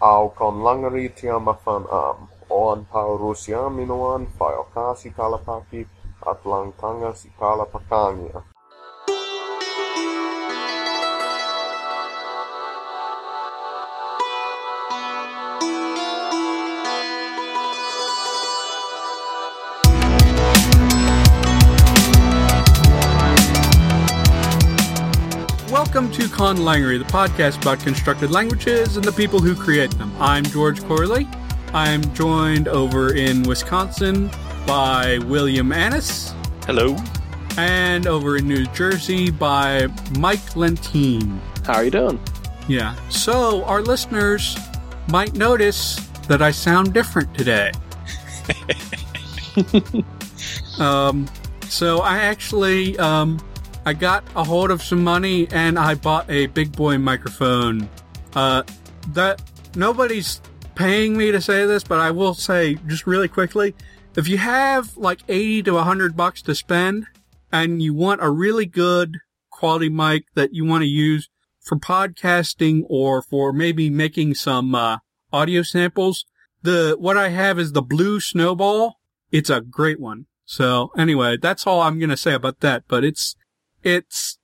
au con langaritiam afan am, oan pau rusiam minoan, phai ocasi talapaki, at lantangas itala pacania. To Conlangery, the podcast about constructed languages and the people who create them. I'm George Corley. I'm joined over in Wisconsin by William Annis. Hello. And over in New Jersey by Mike Lentine. How are you doing? Yeah. So our listeners might notice that I sound different today. um, so I actually um, I got a hold of some money and I bought a big boy microphone. Uh, that nobody's paying me to say this, but I will say just really quickly, if you have like 80 to 100 bucks to spend and you want a really good quality mic that you want to use for podcasting or for maybe making some uh, audio samples, the what I have is the Blue Snowball. It's a great one. So anyway, that's all I'm going to say about that, but it's it's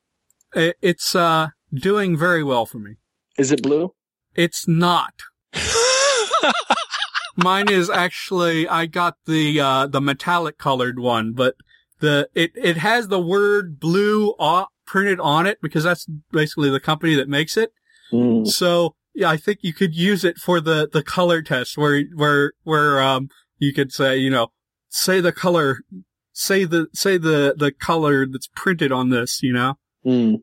it's uh doing very well for me. Is it blue? It's not. Mine is actually I got the uh the metallic colored one, but the it it has the word blue uh, printed on it because that's basically the company that makes it. Mm. So yeah, I think you could use it for the the color test where where where um you could say you know say the color say the say the the color that's printed on this, you know. Mm.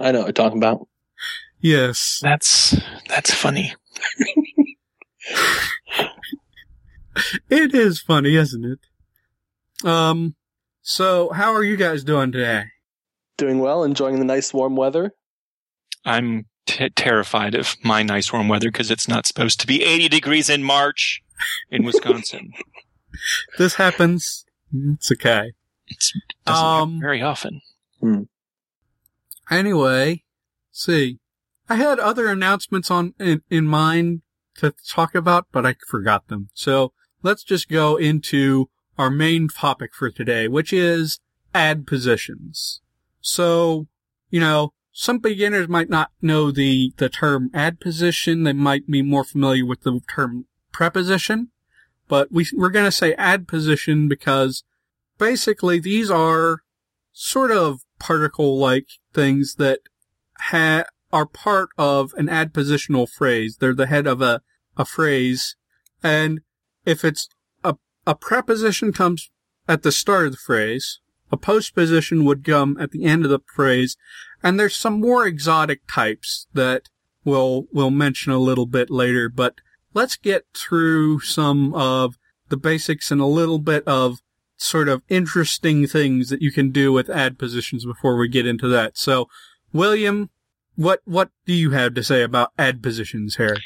I know what you're talking about. Yes. That's that's funny. it is funny, isn't it? Um so how are you guys doing today? Doing well, enjoying the nice warm weather. I'm t- terrified of my nice warm weather because it's not supposed to be 80 degrees in March in Wisconsin. this happens. It's okay. It's doesn't Um, very often. Anyway, see. I had other announcements on in, in mind to talk about, but I forgot them. So let's just go into our main topic for today, which is adpositions. So, you know, some beginners might not know the, the term adposition. They might be more familiar with the term preposition, but we, we're going to say adposition because basically these are sort of particle-like things that ha- are part of an adpositional phrase. They're the head of a, a phrase. And if it's a, a preposition comes at the start of the phrase, a postposition would come at the end of the phrase. And there's some more exotic types that we'll, we'll mention a little bit later, but let's get through some of the basics and a little bit of sort of interesting things that you can do with adpositions before we get into that. So, William, what what do you have to say about adpositions here?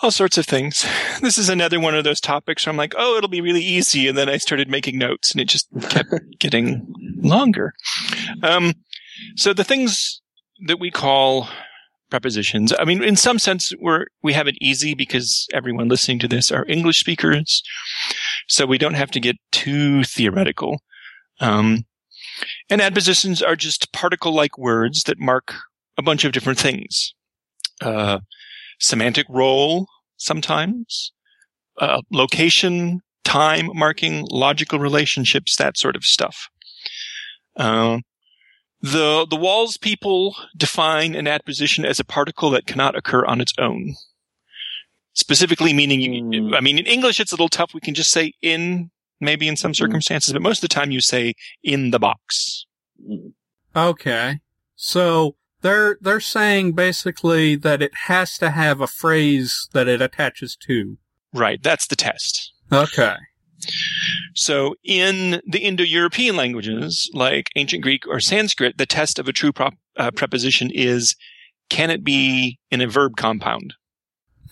All sorts of things. This is another one of those topics where I'm like, oh, it'll be really easy. And then I started making notes and it just kept getting longer. Um, so the things that we call prepositions, I mean, in some sense, we're, we have it easy because everyone listening to this are English speakers. So we don't have to get too theoretical. Um, and adpositions are just particle-like words that mark a bunch of different things. Uh, semantic role, sometimes, uh, location, time marking, logical relationships, that sort of stuff. Uh, the the WALS people define an adposition as a particle that cannot occur on its own. Specifically meaning, you, hmm. I mean, in English it's a little tough. We can just say in, maybe in some hmm. circumstances, but most of the time you say in the box. Okay. So they're they're saying basically that it has to have a phrase that it attaches to. Right, that's the test. Okay. So in the Indo-European languages, like ancient Greek or Sanskrit, the test of a true prop, uh, preposition is, can it be in a verb compound?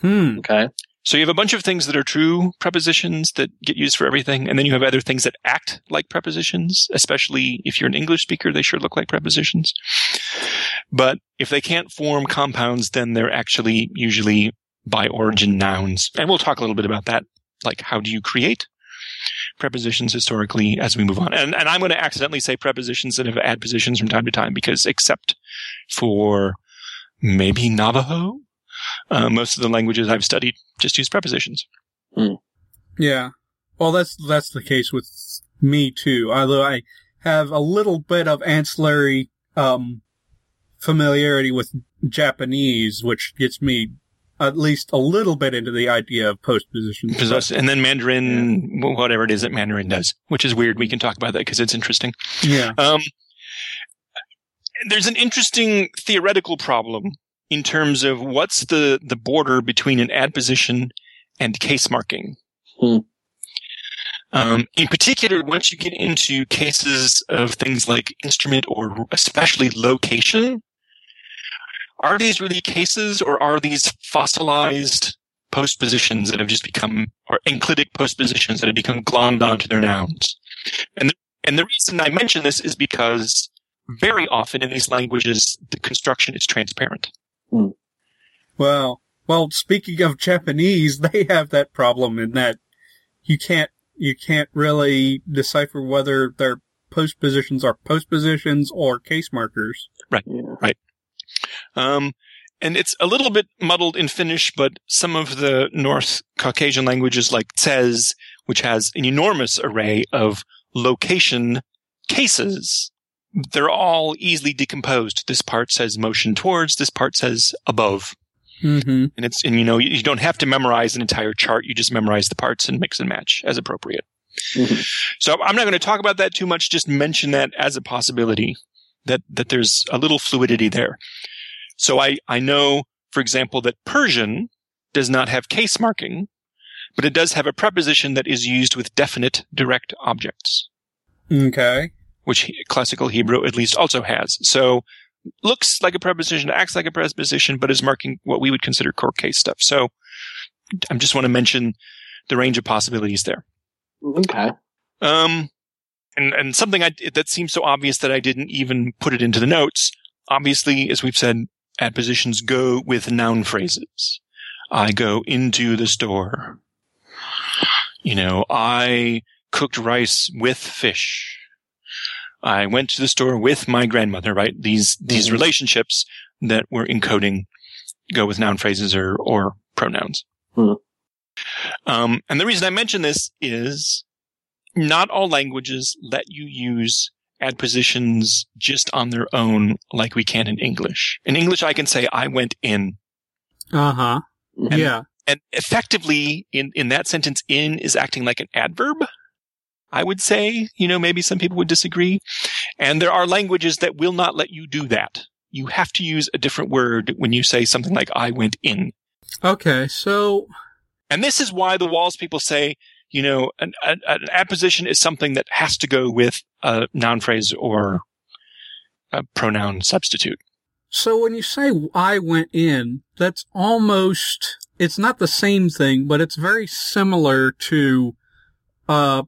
Hmm. Okay. So you have a bunch of things that are true prepositions that get used for everything, and then you have other things that act like prepositions, especially if you're an English speaker, they sure look like prepositions. But if they can't form compounds, then they're actually usually by origin nouns. And we'll talk a little bit about that. Like, how do you create prepositions historically as we move on? And, and I'm going to accidentally say prepositions that have adpositions from time to time because except for maybe Navajo, uh, most of the languages I've studied just use prepositions. Yeah. Well, that's that's the case with me too. Although I have a little bit of ancillary um, familiarity with Japanese, which gets me at least a little bit into the idea of postpositions. Possess- And then Mandarin, whatever it is that Mandarin does, which is weird. We can talk about that because it's interesting. Yeah. Um, there's an interesting theoretical problem in terms of what's the, the border between an adposition and case marking. Hmm. Um, in particular, once you get into cases of things like instrument or especially location, are these really cases or are these fossilized postpositions that have just become, or enclitic postpositions that have become glommed onto their nouns? And the, and the reason I mention this is because very often in these languages, the construction is transparent. Hmm. Well, well, speaking of Japanese, they have that problem in that you can't you can't really decipher whether their postpositions are postpositions or case markers. Right. Yeah. Um, and it's a little bit muddled in Finnish, but some of the North Caucasian languages like Tsez, which has an enormous array of location cases, they're all easily decomposed. This part says motion towards, this part says above. Mm-hmm. And it's, and you know, you don't have to memorize an entire chart. You just memorize the parts and mix and match as appropriate. Mhm. So I'm not going to talk about that too much. Just mention that as a possibility that, that there's a little fluidity there. So I, I know, for example, that Persian does not have case marking, but it does have a preposition that is used with definite direct objects, Okay. which classical Hebrew at least also has. So looks like a preposition, acts like a preposition, but is marking what we would consider core case stuff. So I just want to mention the range of possibilities there. Okay. Um, and, and something I, that seems so obvious that I didn't even put it into the notes. Obviously, as we've said, adpositions go with noun phrases. I go into the store. You know, I cooked rice with fish. I went to the store with my grandmother, right? These, these Mhm. relationships that we're encoding go with noun phrases or, or pronouns. Hmm. Um, and the reason I mention this is not all languages let you use adpositions just on their own like we can in English. In English, I can say, I went in. Uh huh. Yeah. And effectively, in, in that sentence, in is acting like an adverb. I would say, you know, maybe some people would disagree. And there are languages that will not let you do that. You have to use a different word when you say something like, I went in. Okay. So And this is why the WALS people say, you know, an, an, an adposition is something that has to go with a noun phrase or a pronoun substitute. So when you say I went in, that's almost, it's not the same thing, but it's very similar to, uh,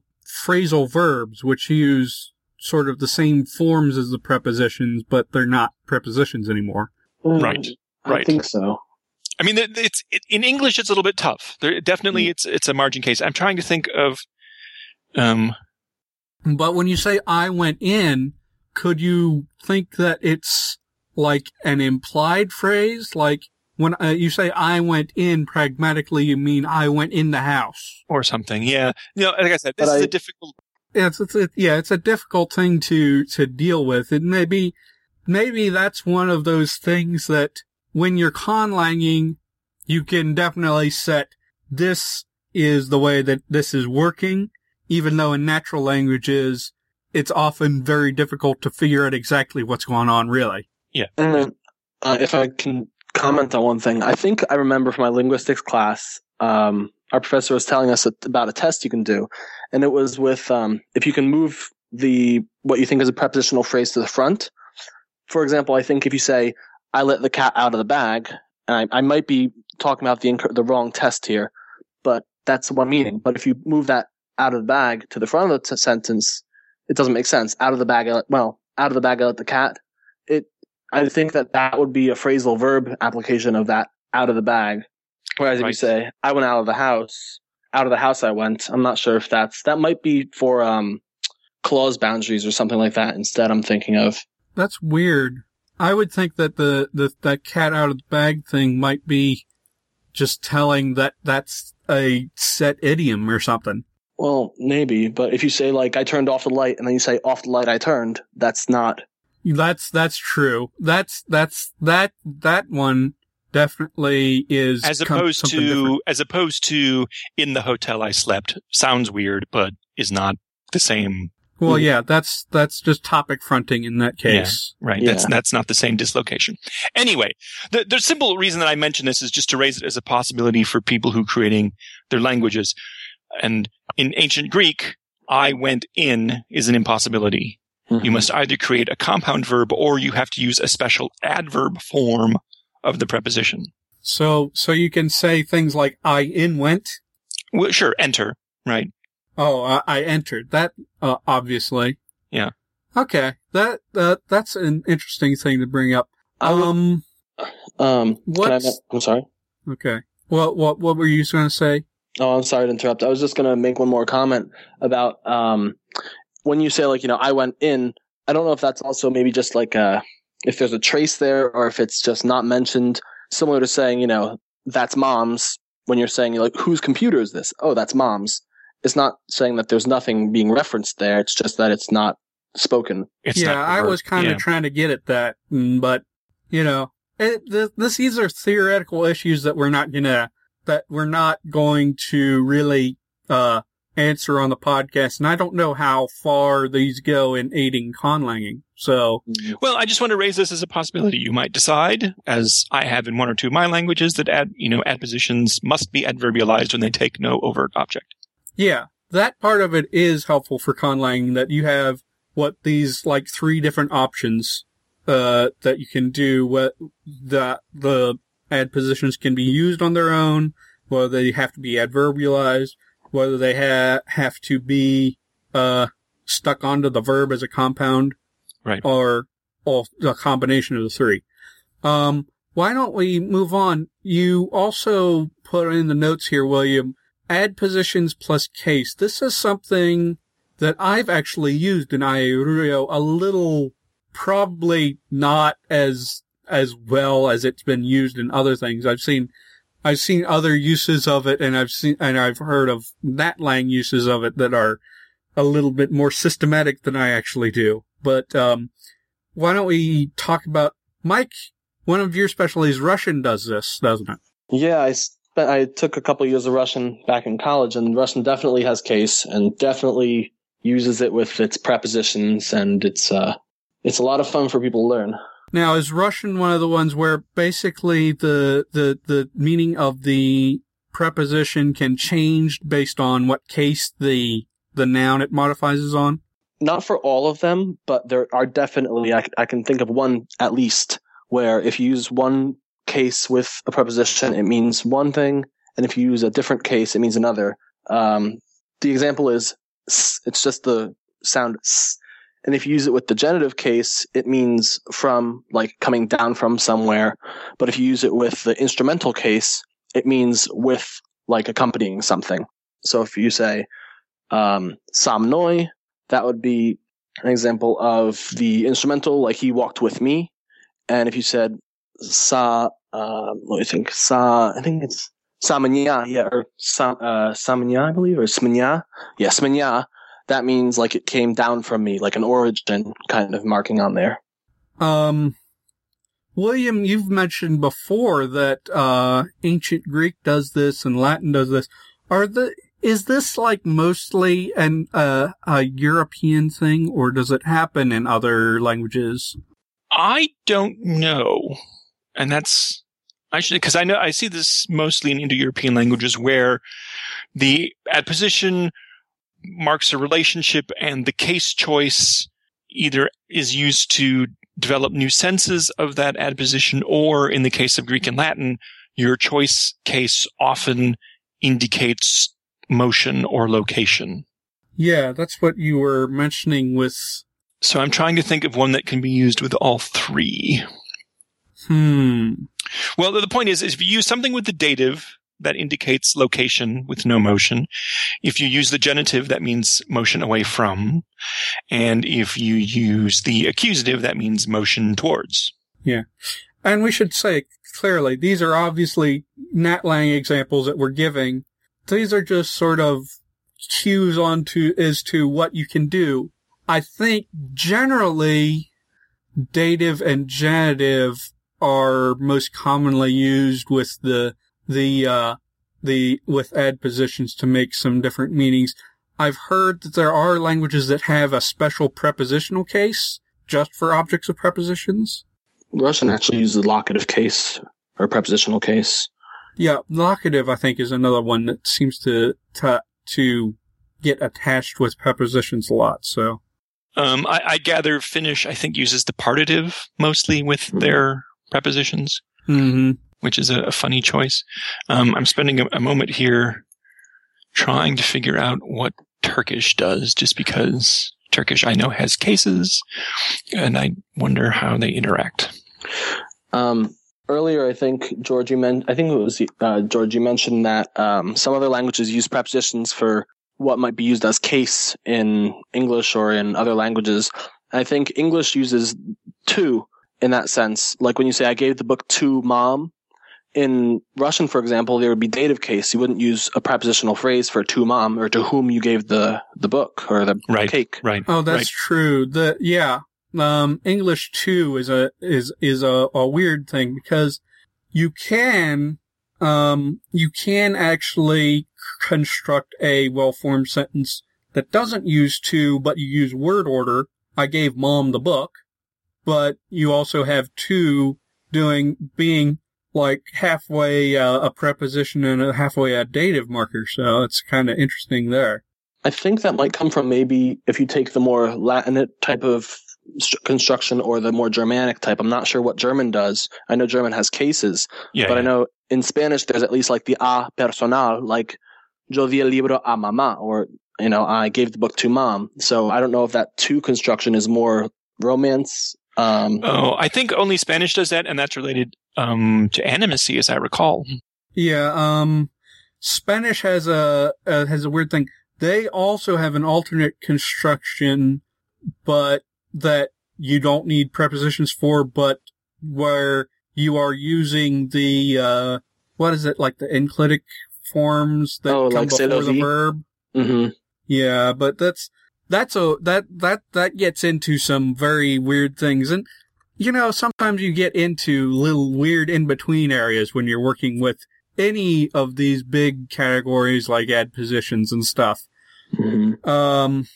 phrasal verbs, which use sort of the same forms as the prepositions, but they're not prepositions anymore. Right. Mm, I think so. I mean, it's it, in English. It's a little bit tough. There definitely it's it's a margin case. I'm trying to think of, um, But when you say I went in, could you think that it's like an implied phrase? Like when uh, you say I went in, pragmatically you mean I went in the house. or something. Yeah. You know, like I said, this But is I- a difficult. It's, it's a, yeah, it's a difficult thing to, to deal with. It may be, maybe that's one of those things that when you're conlanging, you can definitely set this is the way that this is working, even though in natural languages, it's often very difficult to figure out exactly what's going on, really. Yeah. And then, uh, if I can comment on one thing, I think I remember from my linguistics class, um, our professor was telling us about a test you can do, and it was with um, if you can move the what you think is a prepositional phrase to the front. For example, I think if you say "I let the cat out of the bag," and I, I might be talking about the inc- the wrong test here, but that's one meaning. But if you move that out of the bag to the front of the t- sentence, it doesn't make sense. Out of the bag, I let, well, out of the bag, I let the cat. It I think that that would be a phrasal verb application of that out of the bag. Whereas if you say I went out of the house, out of the house I went, I'm not sure if that's that might be for um clause boundaries or something like that. Instead, I'm thinking of That's weird. I would think that the, the that cat out of the bag thing might be just telling that that's a set idiom or something. well maybe, but if you say like I turned off the light and then you say off the light I turned, that's not That's that's true. That's that's that that one definitely is as opposed something to different. as opposed to in the hotel I slept. Sounds weird, but is not the same. Well, yeah, that's that's just topic fronting in that case. Right. Yeah. That's that's not the same dislocation. Anyway, the the simple reason that I mention this is just to raise it as a possibility for people who are creating their languages. And in ancient Greek, I went in is an impossibility. Mm-hmm. You must either create a compound verb or you have to use a special adverb form of the preposition. So so you can say things like I in went. Well, sure, enter, right? Oh, I, I entered that. Uh, obviously. Yeah. Okay. That that that's an interesting thing to bring up. Um. um can I, I'm sorry. okay? What what what were you going to say? Oh, I'm sorry to interrupt. I was just gonna make one more comment about um when you say like you know I went in. I don't know if that's also maybe just like uh if there's a trace there or if it's just not mentioned. Similar to saying you know that's mom's when you're saying like whose computer is this? Oh, that's mom's. It's not saying that there's nothing being referenced there. It's just that it's not spoken. It's yeah, not I was kind of Yeah. trying to get at that, mm, but you know, it, th- this these are theoretical issues that we're not gonna that we're not going to really uh answer on the podcast, and I don't know how far these go in aiding conlanging. So Well, I just want to raise this as a possibility. You might decide, as I have in one or two of my languages, that ad, you know, adpositions must be adverbialized when they take no overt object. Yeah, that part of it is helpful for conlanging that you have what these like three different options uh that you can do what the the adpositions can be used on their own, whether they have to be adverbialized, whether they ha- have to be uh stuck onto the verb as a compound, Right. or or a combination of the three. Um, why don't we move on? You also put in the notes here, William, adpositions plus case. This is something that I've actually used in IARUO a little, probably not as, as well as it's been used in other things. I've seen, I've seen other uses of it and I've seen, and I've heard of NatLang uses of it that are a little bit more systematic than I actually do. But, um, why don't we talk about Mike? One of your specialties, Russian, does this, doesn't it? Yeah, I spent, I took a couple years of Russian back in college, and Russian definitely has case and definitely uses it with its prepositions, and it's uh, it's a lot of fun for people to learn. Now, is Russian one of the ones where basically the the the meaning of the preposition can change based on what case the the noun it modifies is on? Not for all of them, but there are definitely I, I can think of one at least where if you use one case with a preposition, it means one thing, and if you use a different case, it means another. Um, the example is it's just the sound and if you use it with the genitive case, it means from, like coming down from somewhere. But if you use it with the instrumental case, it means with, like accompanying something. So if you say um, "samnoi," that would be an example of the instrumental, like he walked with me. And if you said Sa, um, what do you think, Sa, I think it's Samanya, yeah, or Sa, uh, Samanya, I believe, or Smanya. Yeah, Smanya. That means like it came down from me, like an origin kind of marking on there. Um, William, you've mentioned before that, uh, ancient Greek does this and Latin does this. Are the, is this like mostly an, uh, a European thing or does it happen in other languages? I don't know and that's actually because I know I see this mostly in Indo-European languages where the adposition marks a relationship, and the case choice either is used to develop new senses of that adposition, or in the case of Greek and Latin, your choice case often indicates motion or location. Yeah, that's what you were mentioning with. So I'm trying to think of one that can be used with all three. Hmm. Well, the point is, is if you use something with the dative, that indicates location with no motion. If you use the genitive, that means motion away from. And if you use the accusative, that means motion towards. Yeah. And we should say clearly, these are obviously NatLang examples that we're giving. These are just sort of cues on to, as to what you can do. I think generally dative and genitive are most commonly used with the, the, uh, the, with adpositions to make some different meanings. I've heard that there are languages that have a special prepositional case just for objects of prepositions. Russian actually uses the locative case or prepositional case. Yeah, locative, I think, is another one that seems to, to, to get attached with prepositions a lot, so. Um, I, I gather Finnish, I think, uses the partitive mostly with Mhm. their prepositions, hmm which is a, a funny choice. Um, I'm spending a, a moment here trying to figure out what Turkish does, just because Turkish I know has cases, and I wonder how they interact. Um, earlier, I think Georgie men- I think it was uh, Georgie mentioned that um, some other languages use prepositions for what might be used as case in English or in other languages. I think English uses to in that sense. Like when you say, "I gave the book to mom." In Russian, for example, there would be dative case. You wouldn't use a prepositional phrase for to mom or to whom you gave the, the book or the Right. cake. Right. Oh, that's Right. true. The, yeah. Um, English too is a, is, is a, a weird thing because you can, um, you can actually construct a well-formed sentence that doesn't use to, but you use word order. I gave mom the book, but you also have to doing, being like halfway uh, a preposition and a halfway a dative marker. So it's kind of interesting there. I think that might come from maybe if you take the more Latin type of construction or the more Germanic type. I'm not sure what German does. I know German has cases, Yeah. but I know in Spanish there's at least like the a personal, like yo di el libro a mamá, or you know I gave the book to mom. So I don't know if that to construction is more romance. Um, Oh, I think only Spanish does that, and that's related um, to animacy, as I recall. Yeah, um, Spanish has a, uh, has a weird thing. They also have an alternate construction, but that you don't need prepositions for, but where you are using the, uh, what is it, like the enclitic forms that Oh, come like before the vie? verb? mhm. Yeah, but that's, that's a, that, that, that gets into some very weird things. And, you know, sometimes you get into little weird in between areas when you're working with any of these big categories like adpositions and stuff. Mhm. Um,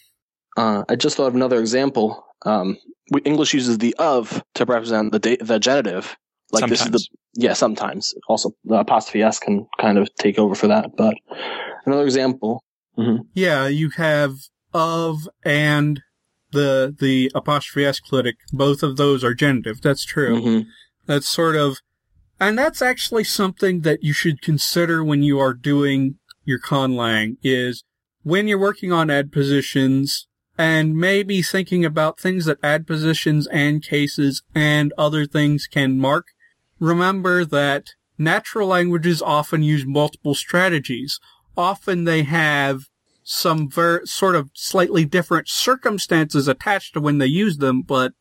Uh, I just thought of another example. Um, we, English uses the of to represent the da- the genitive. Like this is the Sometimes. yeah. Sometimes also the apostrophe s can kind of take over for that. But another example. yeah, you have of and the, the apostrophe s clitic. Both of those are genitive. That's true. Mhm. That's sort of, and that's actually something that you should consider when you are doing your conlang is when you're working on adpositions and maybe thinking about things that adpositions and cases and other things can mark. Remember that natural languages often use multiple strategies. Often they have some ver- sort of slightly different circumstances attached to when they use them, but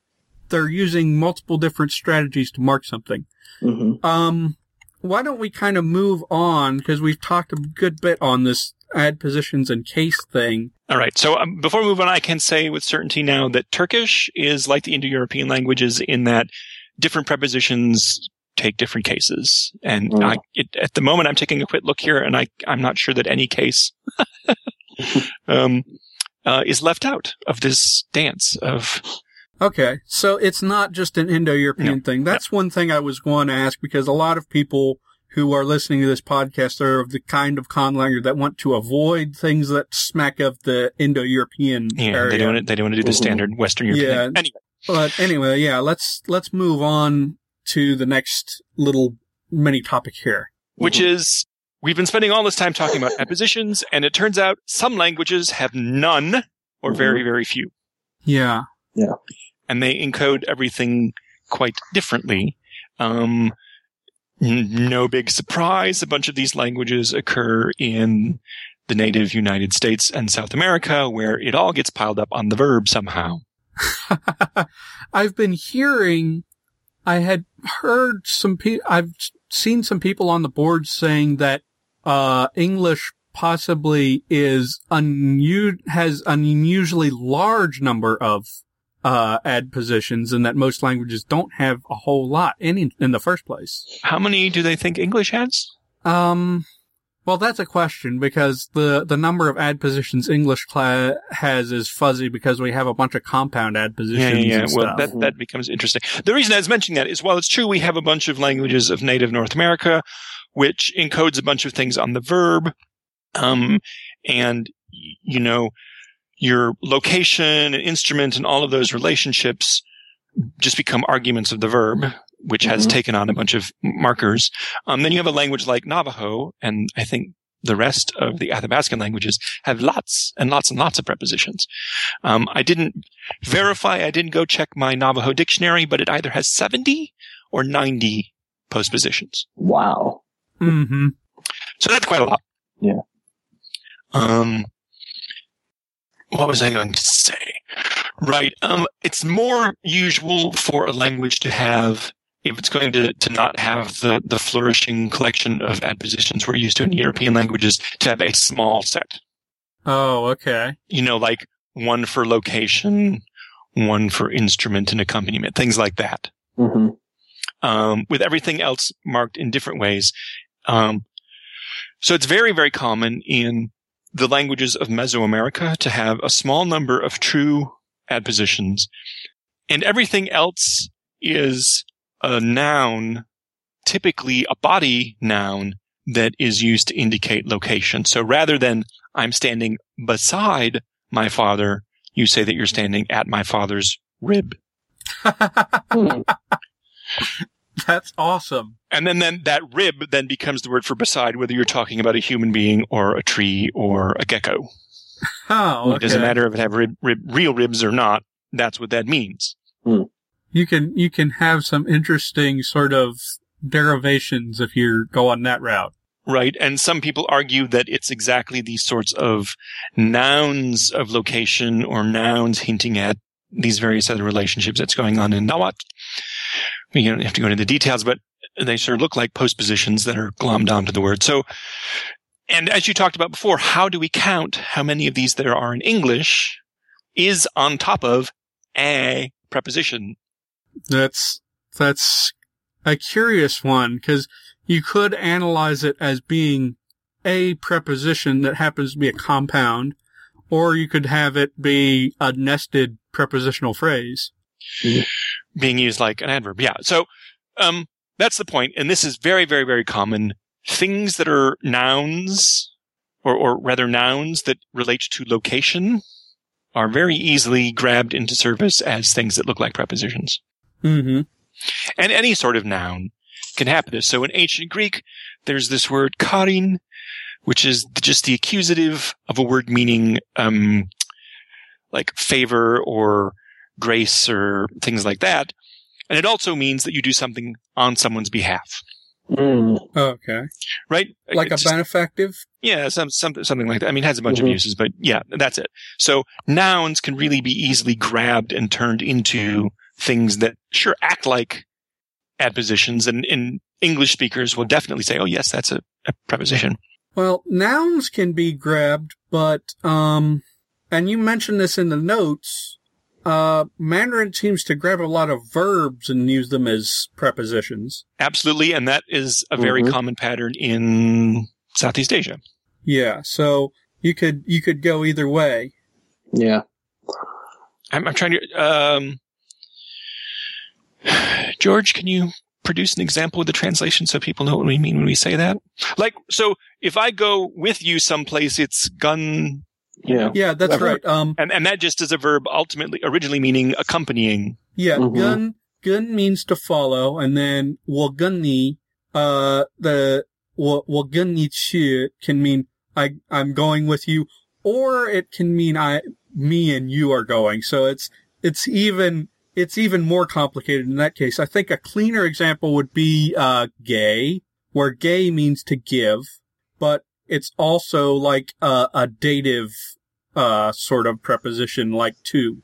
they're using multiple different strategies to mark something. Mhm. Um, why don't we kind of move on because we've talked a good bit on this adpositions and case thing. All right. So um, before we move on, I can say with certainty now that Turkish is like the Indo-European languages in that different prepositions take different cases. And Mm. I, it, at the moment, I'm taking a quick look here, and I, I'm not sure that any case um, uh, is left out of this dance of. Okay, so it's not just an Indo-European thing. That's one thing I was going to ask because a lot of people who are listening to this podcast are of the kind of conlanger that want to avoid things that smack of the Indo-European Yeah, area. they don't. They don't want to do the standard Western European. Yeah. thing. Anyway, But anyway, yeah, let's let's move on to the next little mini topic here. which is we've been spending all this time talking about adpositions, and it turns out some languages have none or very, very few. Yeah. Yeah. And they encode everything quite differently. Um, N- No big surprise. A bunch of these languages occur in the native United States and South America, where it all gets piled up on the verb somehow. I've been hearing, I had heard some pe- I've seen some people on the board saying that, uh, English possibly is unu- has an unusually large number of, uh, adpositions and that most languages don't have a whole lot in, in the first place. How many do they think English has? Um, well, that's a question because the, the number of adpositions English cla- has is fuzzy because we have a bunch of compound adpositions. and Well, stuff. that, that becomes interesting. The reason I was mentioning that is while it's true we have a bunch of languages of native North America, which encodes a bunch of things on the verb, um, and, you know, your location and instrument and all of those relationships just become arguments of the verb, which has Mhm. taken on a bunch of markers. Um, then you have a language like Navajo, and I think the rest of the Athabascan languages have lots and lots and lots of prepositions. Um, I didn't verify, I didn't go check my Navajo dictionary, but it either has 70 or 90 postpositions. Wow. Mm-hmm. So that's quite a lot. Yeah. Um, what was I going to say? Right. Um, it's more usual for a language to have, if it's going to, to not have the, the flourishing collection of adpositions we're used to in European languages, to have a small set. Oh, okay. You know, like one for location, one for instrument and accompaniment, things like that. hmm um, with everything else marked in different ways. Um, so it's very, very common in the languages of Mesoamerica to have a small number of true adpositions, and everything else is a noun, typically a body noun that is used to indicate location. So rather than I'm standing beside my father, you say that you're standing at my father's rib. That's awesome. And then, then that rib then becomes the word for beside, whether you're talking about a human being or a tree or a gecko. Oh, okay. It doesn't matter if it have rib, rib, real ribs or not. That's what that means. Hmm. You can you can have some interesting sort of derivations if you go on that route. Right. And some people argue that it's exactly these sorts of nouns of location or nouns hinting at these various other relationships that's going on in Nahuatl. We don't have to go into the details, but they sort of look like postpositions that are glommed onto the word. So, and as you talked about before, how do we count how many of these there are in English is on top of a preposition. That's that's a curious one because you could analyze it as being a preposition that happens to be a compound, or you could have it be a nested prepositional phrase. Mm-hmm. Being used like an adverb. Yeah. So, um, that's the point. And this is very, very, very common. Things that are nouns or, or rather nouns that relate to location are very easily grabbed into service as things that look like prepositions. Mm-hmm. And any sort of noun can happen. This. So in ancient Greek, there's this word karin, which is just the accusative of a word meaning, um, like favor or grace or things like that. And it also means that you do something on someone's behalf, Mm. Okay, right? like a It's just- benefactive. yeah, some, some, something like that. I mean, it has a bunch of Mhm. uses, but yeah, that's it. So nouns can really be easily grabbed and turned into things that sure act like adpositions and, and English speakers will definitely say, oh yes, that's a, a preposition. Well, nouns can be grabbed, but um, and you mentioned this in the notes. Uh, Mandarin seems to grab a lot of verbs and use them as prepositions. Absolutely. And that is a very Mhm. common pattern in Southeast Asia. Yeah, so you could you could go either way. Yeah. I'm, I'm trying to, um, George, can you produce an example of the translation so people know what we mean when we say that? Like, so if I go with you someplace, it's gun, yeah, yeah, that's whatever. right. Um, and and that just is a verb ultimately originally meaning accompanying. Yeah, mm-hmm. gun gun means to follow, and then wagunni, uh, the wagunni can mean I I'm going with you, or it can mean I me and you are going. So it's it's even it's even more complicated in that case. I think a cleaner example would be uh, gay, where gay means to give, but it's also like uh, a, a dative uh, sort of preposition like to.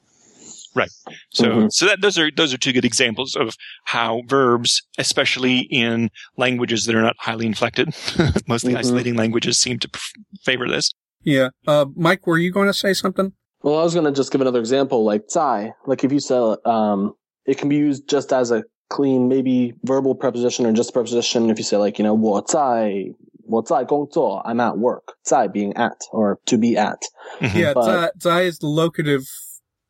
Right. So, mm-hmm. so that those are those are two good examples of how verbs, especially in languages that are not highly inflected, mostly mm-hmm. isolating languages, seem to favor this. Yeah. Uh, Mike, were you going to say something? Well, I was going to just give another example, like zai. Like if you say, um, it can be used just as a clean, maybe verbal preposition or just preposition. If you say like, you know, wo zai 我在工作, I'm at work. 在 being at or to be at. Mhm. Yeah, But- zai, zai is the locative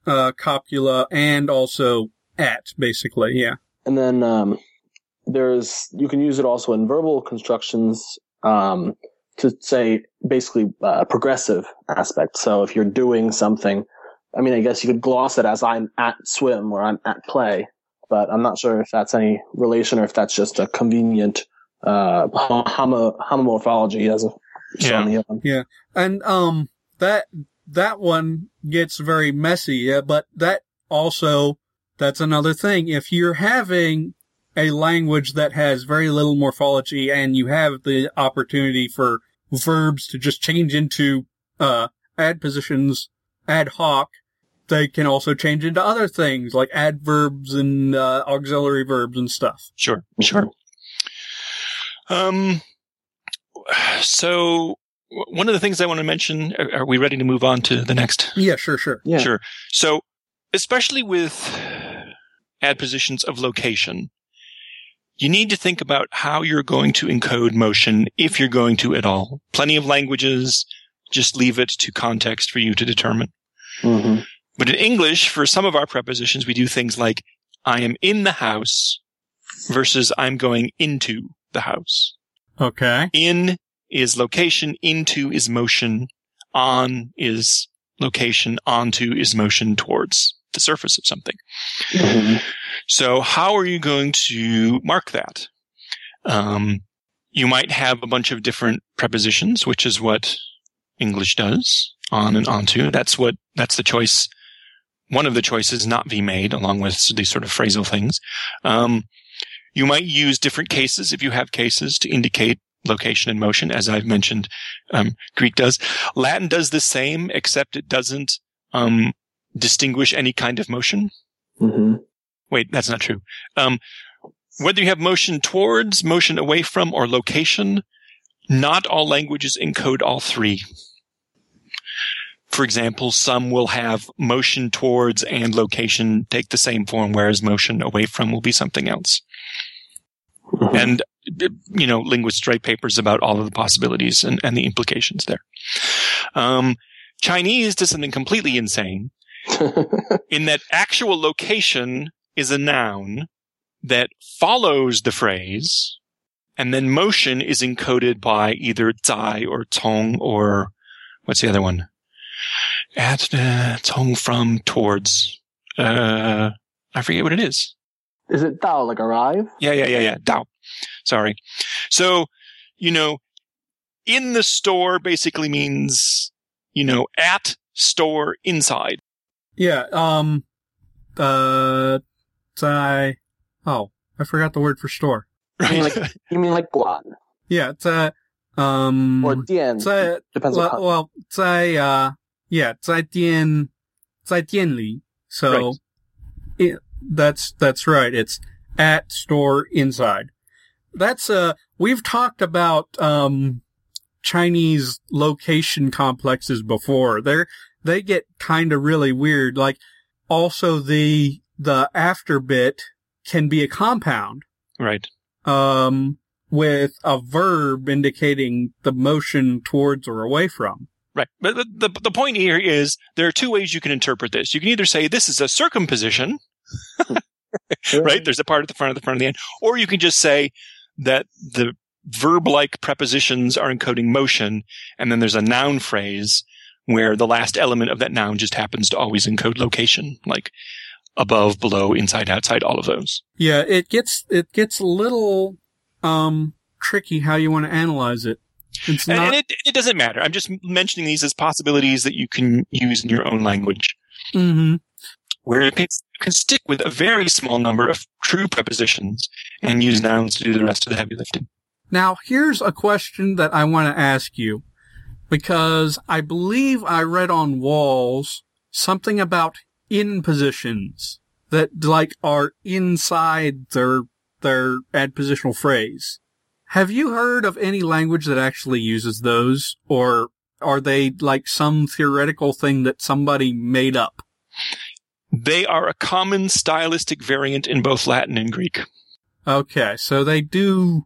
uh, copula and also at, basically. Yeah. And then, um, there's, you can use it also in verbal constructions, um, to say basically, uh, progressive aspect. So if you're doing something, I mean, I guess you could gloss it as I'm at swim or I'm at play, but I'm not sure if that's any relation or if that's just a convenient, uh, homo, homomorphology as a, Yeah. on the other. And um that that one gets very messy, yeah, but that also that's another thing. If you're having a language that has very little morphology and you have the opportunity for verbs to just change into uh adpositions ad hoc, they can also change into other things like adverbs and uh, auxiliary verbs and stuff. Sure, sure. Um, so one of the things I want to mention. Are, are we ready to move on to the next? Yeah, sure, sure. Yeah. Sure. So, especially with adpositions of location, you need to think about how you're going to encode motion if you're going to at all. Plenty of languages just leave it to context for you to determine. hmm But in English, for some of our prepositions, we do things like I am in the house versus I'm going into the house. Okay. In is location, into is motion, on is location, onto is motion towards the surface of something. hmm So how are you going to mark that? Um, you might have a bunch of different prepositions, which is what English does, on and onto. That's what, that's the choice. One of the choices not be made along with these sort of phrasal things. Um, you might use different cases if you have cases to indicate location and motion, as I've mentioned. Um, Greek does. Latin does the same, except it doesn't, um, distinguish any kind of motion. hmm Wait, that's not true. Um, whether you have motion towards, motion away from, or location, not all languages encode all three. For example, some will have motion towards and location take the same form, whereas motion away from will be something else. Mm-hmm. And, you know, linguists write papers about all of the possibilities and, and the implications there. Um, Chinese does something completely insane in that actual location is a noun that follows the phrase, and then motion is encoded by either zai or tong or what's the other one? At uh, tong from towards. Uh, I forget what it is. Is it Dao, like arrive? Yeah, yeah, yeah, yeah. Dao. Sorry. So, you know, in the store basically means, you know, at store inside. Yeah. Um, uh, I Oh, I forgot the word for store. Right. You mean like, you mean like guan? Yeah. Tsai. Um, or dian. Tsai, depends well, on. Well, uh, yeah, Tsai dian, Tsai dian li. So, right that's, that's right. It's at store inside. That's, uh, we've talked about, um, Chinese location complexes before. They're, they get kind of really weird. Like, also the, the after bit can be a compound, right. um, with a verb indicating the motion towards or away from. Right. But the, the, the point here is there are two ways you can interpret this. You can either say this is a circumposition, right? There's a part at the front of the front of the end. Or you can just say that the verb-like prepositions are encoding motion, and then there's a noun phrase where the last element of that noun just happens to always encode location, like above, below, inside, outside, all of those. Yeah, it gets, it gets a little, um, tricky how you want to analyze it. It's And, not, and it, it doesn't matter. I'm just mentioning these as possibilities that you can use in your own language. hmm Where gets can stick with a very small number of true prepositions and use nouns to do the rest of the heavy lifting. Now, here's a question that I want to ask you because I believe I read on WALS something about inpositions that like are inside their their adpositional phrase. Have you heard of any language that actually uses those or are they like some theoretical thing that somebody made up? They are a common stylistic variant in both Latin and Greek. Okay, so they do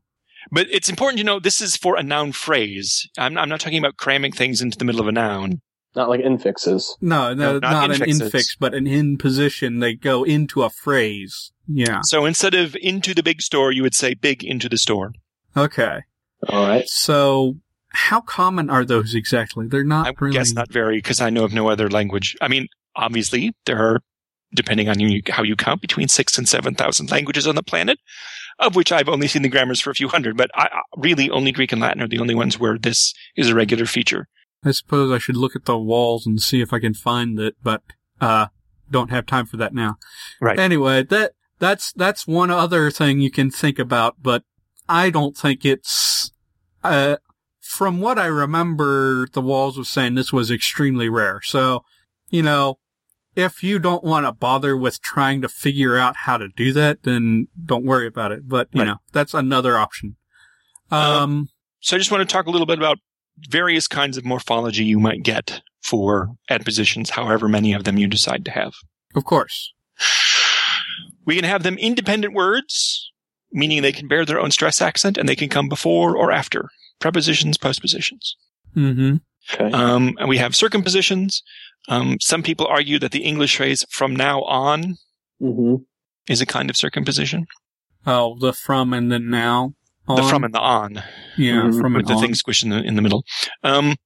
But it's important to know this is for a noun phrase. I'm, I'm not talking about cramming things into the middle of a noun. Not like infixes. No, no, No, not, not an infix, but an inposition. They go into a phrase. Yeah. So instead of into the big store, you would say big into the store. Okay. All right. So, how common are those exactly? They're not I would really. guess not very because I know of no other language. I mean, obviously there are, depending on you, how you count, between six and seven thousand languages on the planet, of which I've only seen the grammars for a few hundred. But I, I- really, only Greek and Latin are the only ones where this is a regular feature. I suppose I should look at the WALS and see if I can find it, but uh, don't have time for that now. Right. Anyway, that that's that's one other thing you can think about, but I don't think it's. Uh, from what I remember, the WALS was saying this was extremely rare. So, you know, if you don't want to bother with trying to figure out how to do that, then don't worry about it. But you Right. know, that's another option. Um, Um, So I just want to talk a little bit about various kinds of morphology you might get for adpositions, however many of them you decide to have. of course. We can have them independent words, meaning they can bear their own stress accent and they can come before or after prepositions, postpositions. Mm-hmm. Okay. Um, and we have circumpositions. Um, some people argue that the English phrase "from now on" hmm is a kind of circumposition. Oh, the from and the now. The from and the on, Yeah, Mhm. from with and the on. thing squished in the, in the middle. Um,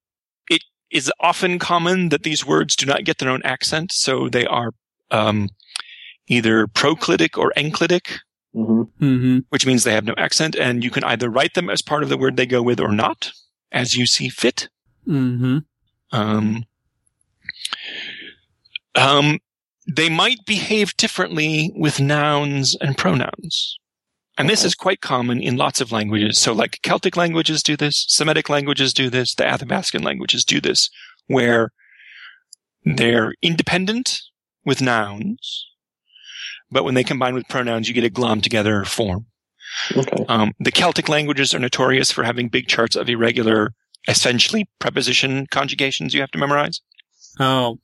it is often common that these words do not get their own accent, so they are um, either proclitic or enclitic, hmm Mm-hmm. which means they have no accent, and you can either write them as part of the word they go with or not, as you see fit. Mm-hmm. Um, um, they might behave differently with nouns and pronouns. And this is quite common in lots of languages. So like Celtic languages do this, Semitic languages do this, the Athabascan languages do this, where they're independent with nouns, but when they combine with pronouns, you get a glom together form. Okay. Um, the Celtic languages are notorious for having big charts of irregular, essentially preposition conjugations you have to memorize. Oh,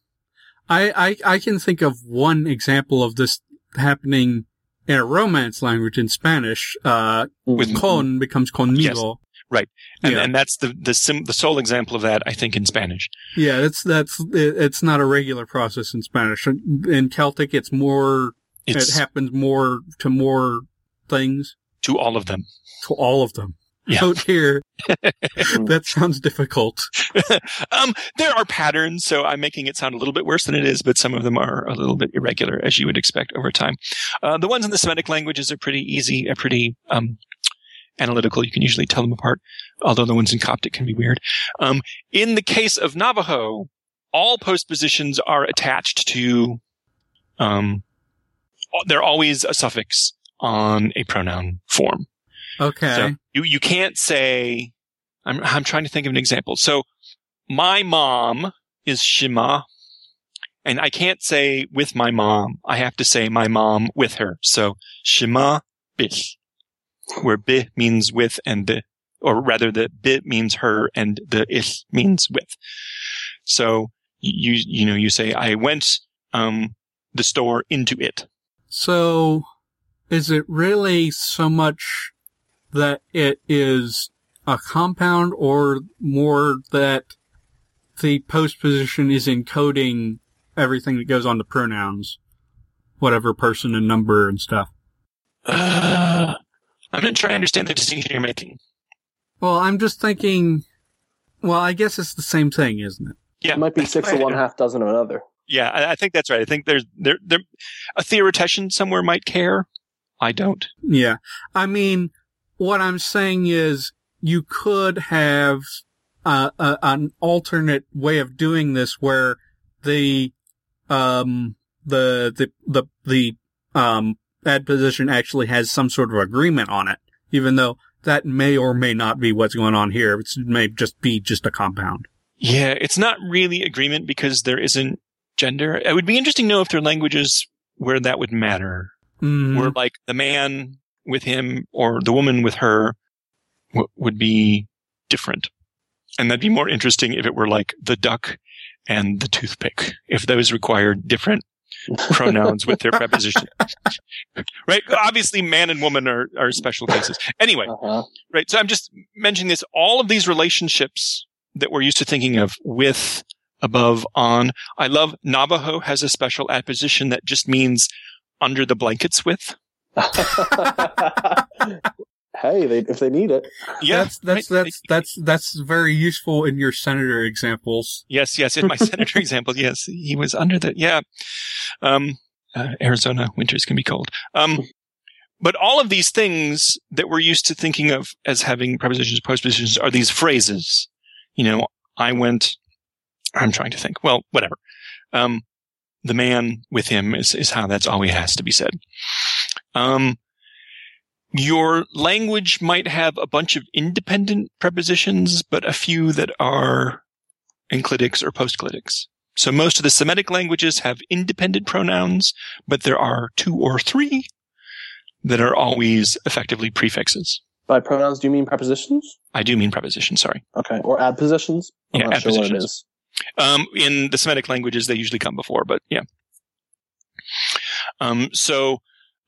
I, I I can think of one example of this happening in a Romance language in Spanish. Uh, With con becomes conmigo. Right. And, Yeah. and that's the the sim, the sole example of that I think in Spanish. Yeah, that's that's it, it's not a regular process in Spanish. In Celtic, it's more. It's it happens more to more things to all of them. to all of them. Yeah. Oh dear, that sounds difficult. um, there are patterns, so I'm making it sound a little bit worse than it is, but some of them are a little bit irregular, as you would expect over time. Uh, the ones in the Semitic languages are pretty easy, are pretty um, analytical. You can usually tell them apart, although the ones in Coptic can be weird. Um, in the case of Navajo, all postpositions are attached to. Um, they're always a suffix on a pronoun form. Okay. So you, you can't say, I'm, I'm trying to think of an example. So my mom is Shima and I can't say with my mom. I have to say my mom with her. So Shima bich, where bi means with and the, or rather the bi means her and the ich means with. So you, you know, you say, I went, um, the store into it. So, is it really so much that it is a compound or more that the postposition is encoding everything that goes on to pronouns? Whatever person and number and stuff. Uh, I'm not sure I understand the distinction you're making. Well, I'm just thinking, well, I guess it's the same thing, isn't it? Yeah, It might be six why of one, half dozen of another. Yeah, I, I think that's right. I think there's there there a theoretician somewhere might care. I don't. Yeah. I mean, what I'm saying is you could have uh, a, an alternate way of doing this where the, um, the the the the um adposition actually has some sort of agreement on it, even though that may or may not be what's going on here. It may just be just a compound. Yeah, it's not really agreement because there isn't gender. It would be interesting to know if there are languages where that would matter. Mhm. Where like the man with him or the woman with her w- would be different. And that'd be more interesting if it were like the duck and the toothpick, if those required different pronouns with their preposition. right? Obviously, man and woman are, are special cases. Anyway, Uh-huh. right. So I'm just mentioning this. All of these relationships that we're used to thinking of with, above, on. I love Navajo has a special adposition that just means under the blankets with. Hey, they, if they need it. Yeah. that's that's right. that's that's that's very useful in your senator examples. Yes, yes. In my senator example, yes, he was under the, yeah. Um, uh, Arizona winters can be cold. Um, but all of these things that we're used to thinking of as having prepositions, postpositions are these phrases. You know, I went, I'm trying to think. Well, whatever. Um, the man with him is, is how that's always has to be said. Um, your language might have a bunch of independent prepositions, but a few that are enclitics or postclitics. So most of the Semitic languages have independent pronouns, but there are two or three that are always effectively prefixes. By pronouns, do you mean prepositions? I do mean prepositions, sorry. Okay. Or adpositions? I'm Yeah, not sure adpositions. Um, in the Semitic languages, they usually come before, but yeah. Um, so,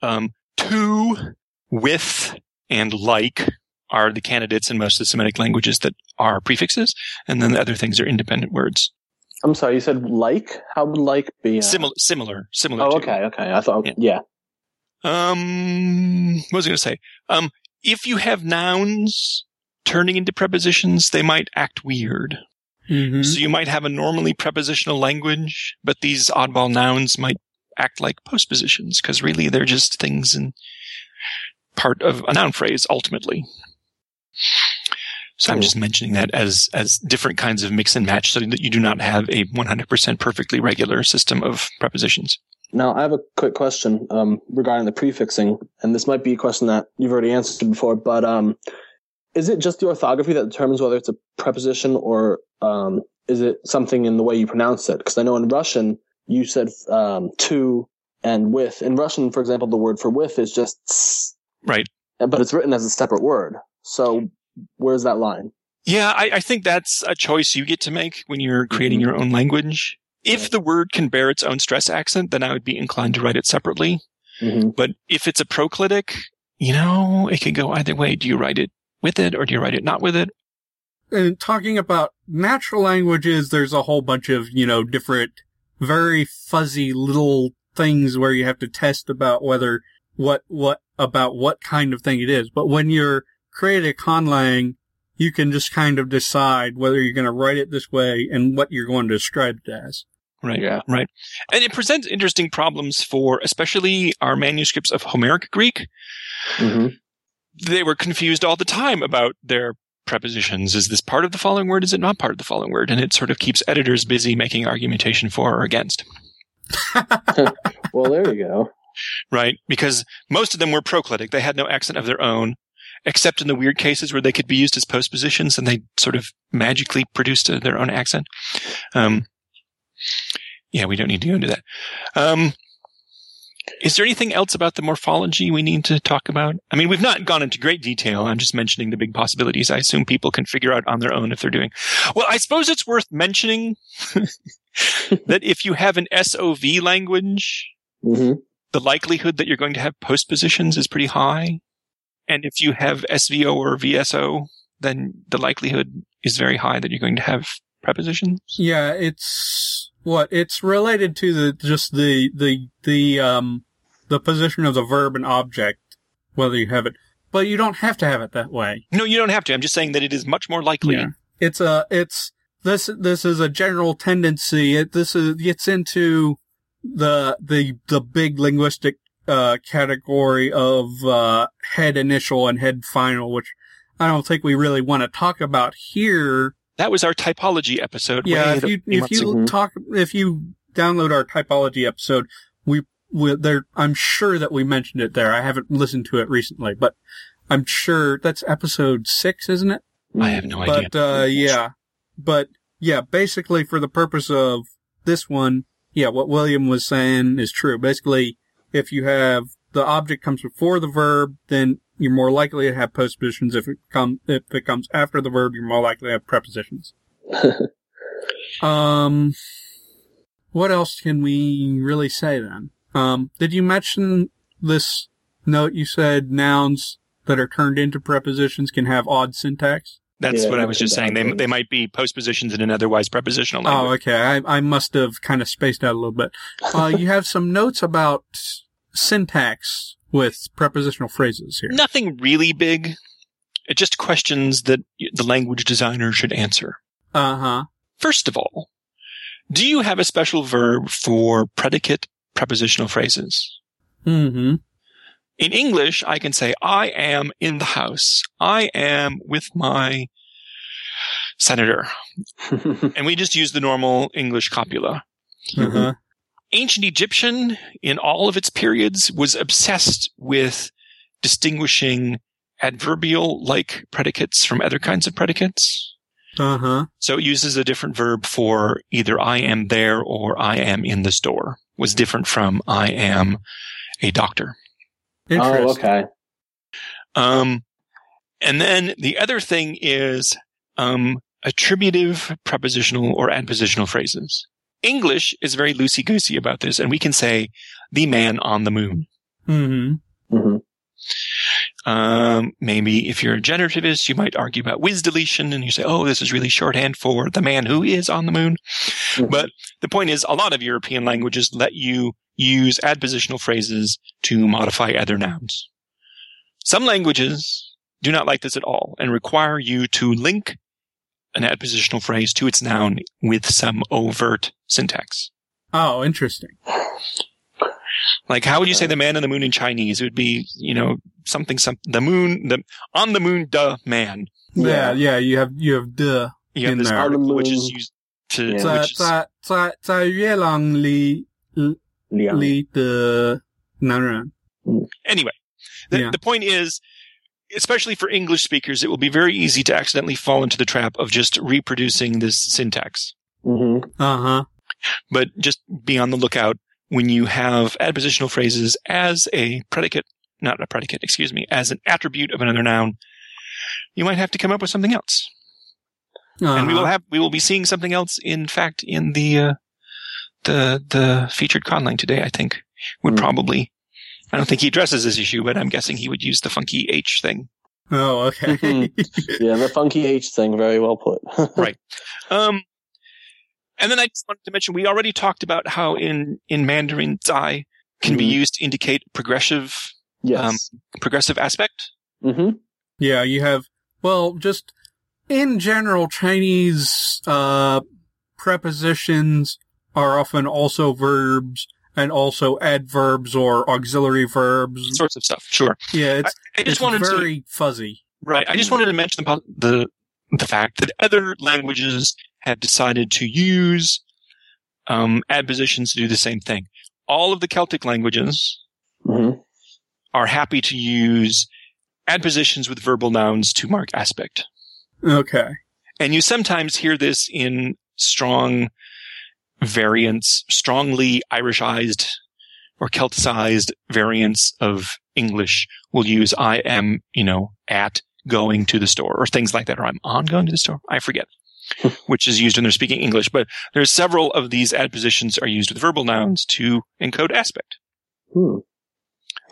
um, to, with, and like are the candidates in most of the Semitic languages that are prefixes, and then the other things are independent words. I'm sorry, you said like? How would like be? uh, Similar, similar, similar. Oh, to. okay, okay. I thought, Yeah. yeah. Um, what was I going to say? Um, if you have nouns turning into prepositions, they might act weird. Mm-hmm. So you might have a normally prepositional language, but these oddball nouns might act like postpositions because really they're just things in part of a noun phrase ultimately. So I'm just mentioning that as as different kinds of mix and match so that you do not have a 100% perfectly regular system of prepositions. Now, I have a quick question um, regarding the prefixing, and this might be a question that you've already answered before, but um, is it just the orthography that determines whether it's a preposition or um, is it something in the way you pronounce it? Because I know in Russian, you said um, to and with. In Russian, for example, the word for with is just ts, Right. but it's written as a separate word. So where's that line? Yeah, I, I think that's a choice you get to make when you're creating Mhm. your own language. If the word can bear its own stress accent, then I would be inclined to write it separately. hmm But if it's a proclitic, you know, it could go either way. Do you write it with it or do you write it not with it? and talking about natural languages, there's a whole bunch of, you know, different, very fuzzy little things where you have to test about whether, what, what, about what kind of thing it is. But when you're creating a conlang, you can just kind of decide whether you're going to write it this way and what you're going to describe it as. Right. Yeah. Right. And it presents interesting problems for especially our manuscripts of Homeric Greek. hmm They were confused all the time about their prepositions. Is this part of the following word? Is it not part of the following word? And it sort of keeps editors busy making argumentation for or against. Well, there you go. right? Because most of them were proclitic. They had no accent of their own, except in the weird cases where they could be used as postpositions and they sort of magically produced a, their own accent. Um, yeah, we don't need to go into that. Um, is there anything else about the morphology we need to talk about? I mean, we've not gone into great detail. I'm just mentioning the big possibilities. I assume people can figure out on their own if they're doing. Well, I suppose it's worth mentioning that if you have an SOV language, hmm the likelihood that you're going to have postpositions is pretty high. And if you have SVO or VSO, then the likelihood is very high that you're going to have prepositions. Yeah, it's what it's related to the just the the the um the position of the verb and object, whether you have it, but you don't have to have it that way. No, you don't have to. I'm just saying that it is much more likely. Yeah. It's a it's this this is a general tendency. It this is gets into the the the big linguistic uh category of uh head initial and head final, which I don't think we really want to talk about here. That was our typology episode. Yeah, if you if you ago. talk if you download our typology episode, we, we there, I'm sure that we mentioned it there. I haven't listened to it recently, but I'm sure that's episode six, isn't it? I have no idea. But, uh, yeah. But, yeah, basically for the purpose of this one, yeah, what William was saying is true. Basically, if you have the object comes before the verb, then you're more likely to have postpositions. If it come, if it comes after the verb, you're more likely to have prepositions. Um, what else can we really say then? Um, did you mention this note? You said nouns that are turned into prepositions can have odd syntax. That's Yeah, what I was just saying. They they might be postpositions in an otherwise prepositional Oh, okay. I, I must have kind of spaced out a little bit. Uh, you have some notes about syntax with prepositional phrases here. Nothing really big. It just questions that the language designer should answer. Uh huh. First of all, do you have a special verb for predicate prepositional phrases? Mm-hmm. In English, I can say, I am in the house. I am with my senator. And we just use the normal English copula. Uh-huh. Ancient Egyptian, in all of its periods, was obsessed with distinguishing adverbial like predicates from other kinds of predicates. Uh-huh. So it uses a different verb for either I am there or I am in the store. Was different from I am a doctor. Interesting. oh, okay. Um, and then the other thing is um, attributive prepositional or adpositional phrases. English is very loosey goosey about this, and we can say the man on the moon. Mm-hmm. hmm Um, maybe if you're a generativist, you might argue about whiz deletion, and you say, "Oh, this is really shorthand for the man who is on the moon." But the point is, a lot of European languages let you use adpositional phrases to modify other nouns. Some languages do not like this at all and require you to link an adpositional phrase to its noun with some overt syntax. Oh, interesting. Like, how would you say the man on the moon in Chinese? It would be, you know, something, some, the moon, the, on the moon, the man. Yeah, yeah. You have you have the You have In this there. article On the which is moon. used to, Yeah.在which is, 在在在月亮里 Liang. 里的男人。 anyway, the, Yeah. the point is, especially for English speakers, it will be very easy to accidentally fall into the trap of just reproducing this syntax. hmm Uh huh. But just be on the lookout when you have adpositional phrases as a predicate, not a predicate, excuse me, as an attribute of another noun. You might have to come up with something else, and we will have we will be seeing something else. In fact, in the uh, the the featured conlang today, I think would Hmm. probably. I don't think he addresses this issue, but I'm guessing he would use the funky H thing. Oh, okay. Yeah, the funky H thing, very well put. Right. Um, and then I just wanted to mention we already talked about how in in Mandarin zai can be Mhm. used to indicate progressive yes. progressive aspect. hmm yeah, you have. Well, just in general, Chinese uh prepositions are often also verbs and also adverbs or auxiliary verbs. Sorts of stuff. Sure. Yeah, it's I just it's wanted to very fuzzy. right. I just wanted to mention about the the fact that other languages have decided to use um, adpositions to do the same thing. All of the Celtic languages hmm are happy to use adpositions with verbal nouns to mark aspect. Okay. And you sometimes hear this in strong variants, strongly Irishized or Celticized variants of English will use I am, you know, at going to the store or things like that, or I'm on going to the store. I forget, which is used when they're speaking English. But there's several of these adpositions are used with verbal nouns to encode aspect. Hmm.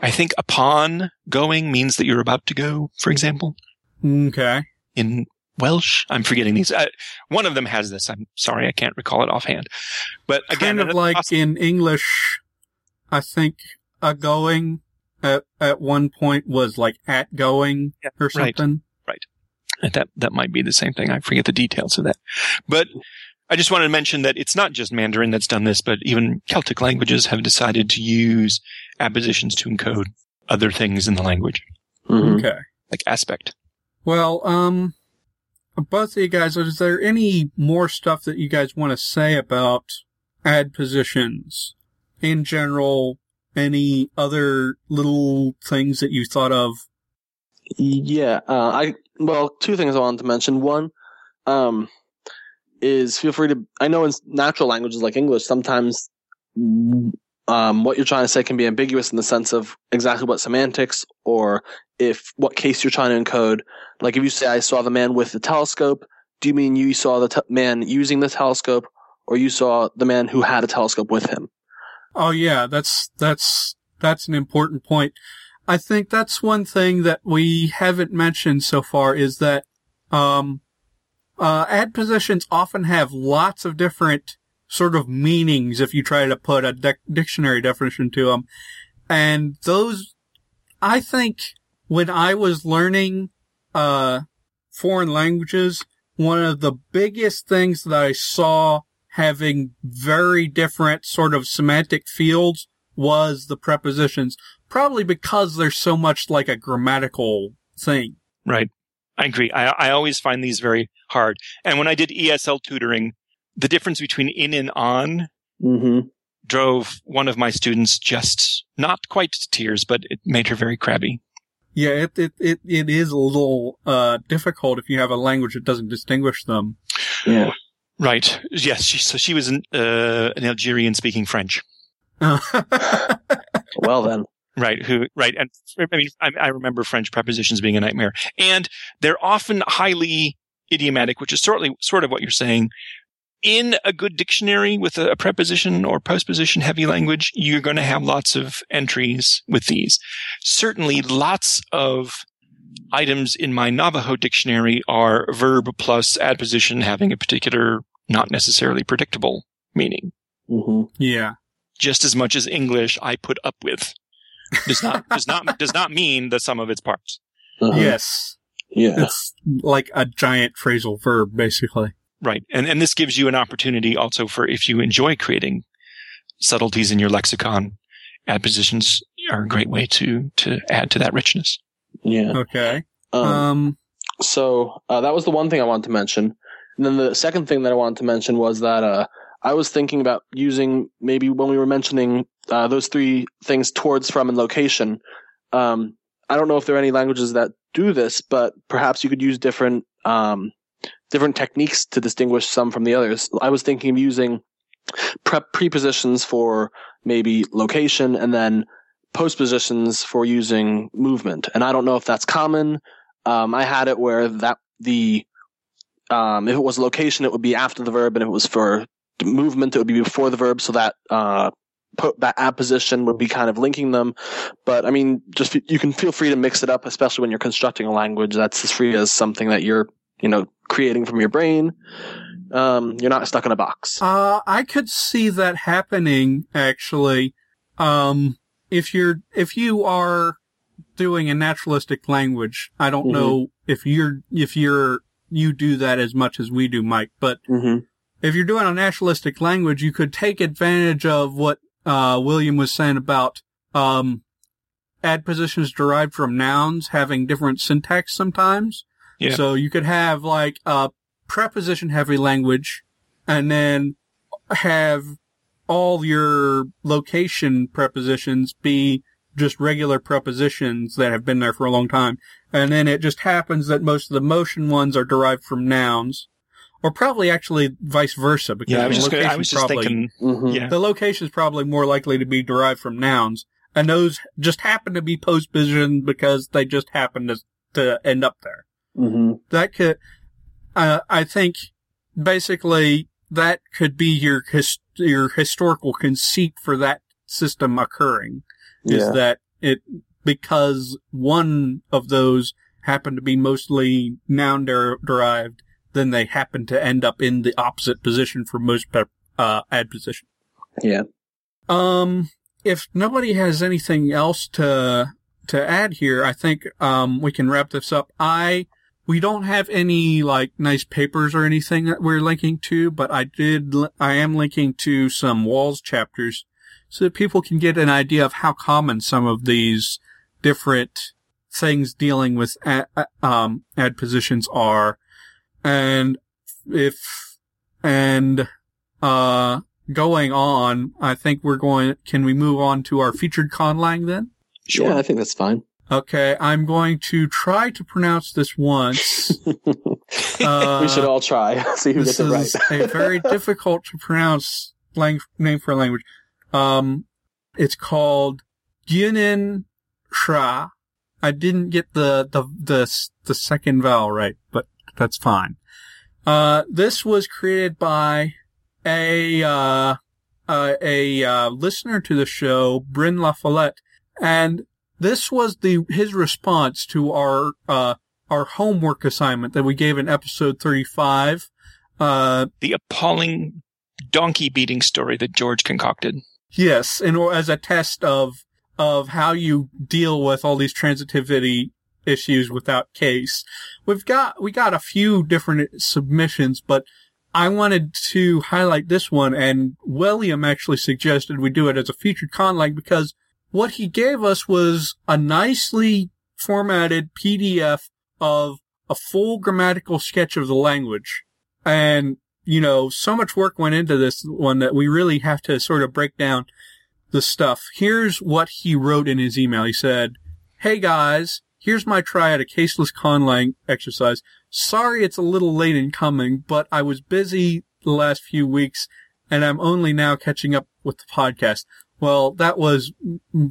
I think upon going means that you're about to go, for example Okay. in Welsh. I'm forgetting these. Uh, one of them has this. I'm sorry, I can't recall it offhand. But again, kind of like poss- in English, I think a going at at one point was like at going Yeah, or something. right. something. that that might be the same thing. I forget the details of that. But I just wanted to mention that it's not just Mandarin that's done this, but even Celtic languages have decided to use adpositions to encode other things in the language, hmm Okay. like aspect. Well, um, both of you guys, is there any more stuff that you guys want to say about adpositions in general? Any other little things that you thought of? Yeah, uh, I well, two things I wanted to mention. One, um, is feel free to. I know in natural languages like English, sometimes um, what you're trying to say can be ambiguous in the sense of exactly what semantics or if what case you're trying to encode. Like if you say, "I saw the man with the telescope," do you mean you saw the te- man using the telescope, or you saw the man who had a telescope with him? Oh yeah, that's that's that's an important point. I think that's one thing that we haven't mentioned so far is that um, uh, adpositions often have lots of different sort of meanings if you try to put a dictionary definition to them. And those, I think when I was learning, uh, foreign languages, one of the biggest things that I saw having very different sort of semantic fields was the prepositions, probably because they're so much like a grammatical thing. Right. I agree. I, I always find these very hard. And when I did ESL tutoring, the difference between in and on Mm-hmm. drove one of my students just not quite to tears, but it made her very crabby. Yeah, it, it, it, it is a little, uh, difficult if you have a language that doesn't distinguish them. Yeah. Right. Yes. She, so she was an, uh, an Algerian speaking French. Well then. Right. Who, right. And I mean, I, I remember French prepositions being a nightmare and they're often highly idiomatic, which is sort of, sort of what you're saying. In a good dictionary with a, a preposition or postposition heavy language, you're going to have lots of entries with these. Certainly lots of items in my Navajo dictionary are verb plus adposition having a particular, not necessarily predictable meaning. Mm-hmm. yeah. Just as much as English I put up with does not, does not, does not mean the sum of its parts. Uh-huh. Yes. Yeah. It's like a giant phrasal verb, basically. Right. And, and this gives you an opportunity also for if you enjoy creating subtleties in your lexicon, adpositions are a great way to, to add to that richness. Yeah. Okay. Um, Um, so uh, that was the one thing I wanted to mention. And then the second thing that I wanted to mention was that uh, I was thinking about using maybe when we were mentioning uh, those three things towards, from, and location. Um, I don't know if there are any languages that do this, but perhaps you could use different um, different techniques to distinguish some from the others. I was thinking of using prep prepositions for maybe location and then postpositions for using movement. And I don't know if that's common. Um, I had it where that the um, if it was location, it would be after the verb, and if it was for movement, it would be before the verb, so that uh, put that apposition would be kind of linking them. But I mean, just you can feel free to mix it up, especially when you're constructing a language. That's as free as something that you're you know creating from your brain. Um, you're not stuck in a box. Uh, I could see that happening actually. Um, if you're, if you are doing a naturalistic language, I don't Mhm. know if you're, if you're, you do that as much as we do, Mike, but Mm-hmm. if you're doing a naturalistic language, you could take advantage of what, uh, William was saying about, um, adpositions derived from nouns having different syntax sometimes. Yeah. So you could have like a preposition heavy language and then have all your location prepositions be just regular prepositions that have been there for a long time. And then it just happens that most of the motion ones are derived from nouns. Or probably actually vice versa because Yeah. I was the just, gonna, I was just probably, thinking, Mm-hmm. yeah. the location is probably more likely to be derived from nouns. And those just happen to be postposition because they just happen to, to end up there Mm-hmm. that could, uh, I think basically that could be your his, your historical conceit for that system occurring is Yeah. that it, because one of those happened to be mostly noun der- derived, then they happen to end up in the opposite position for most, pe- uh, adposition. Yeah. Um, if nobody has anything else to to add here, I think um we can wrap this up. I we don't have any like nice papers or anything that we're linking to, but I did I am linking to some WALS chapters so that people can get an idea of how common some of these different things dealing with ad, um adpositions are and if and uh going on, I think we're going, can we move on to our featured conlang then? Sure. Yeah, I think that's fine. Okay, I'm going to try to pronounce this once. Uh, we should all try. See who this gets it right. is a very difficult to pronounce lang- name for a language. Um, it's called Gyunin Shra. I didn't get the, the, the, the second vowel right, but that's fine. Uh, this was created by a, uh, uh, a, uh, listener to the show, Bryn La Follette, and this was the, his response to our, uh, our homework assignment that we gave in episode 35. Uh, the appalling donkey beating story that George concocted. yes, and as a test of, of how you deal with all these transitivity issues without case. We've got, we got a few different submissions, but I wanted to highlight this one and William actually suggested we do it as a featured conlang because what he gave us was a nicely formatted PDF of a full grammatical sketch of the language. And, you know, so much work went into this one that we really have to sort of break down the stuff. Here's what he wrote in his email. He said, Hey guys, here's my try at a caseless conlang exercise. Sorry it's a little late in coming, but I was busy the last few weeks and I'm only now catching up with the podcast. Well, that was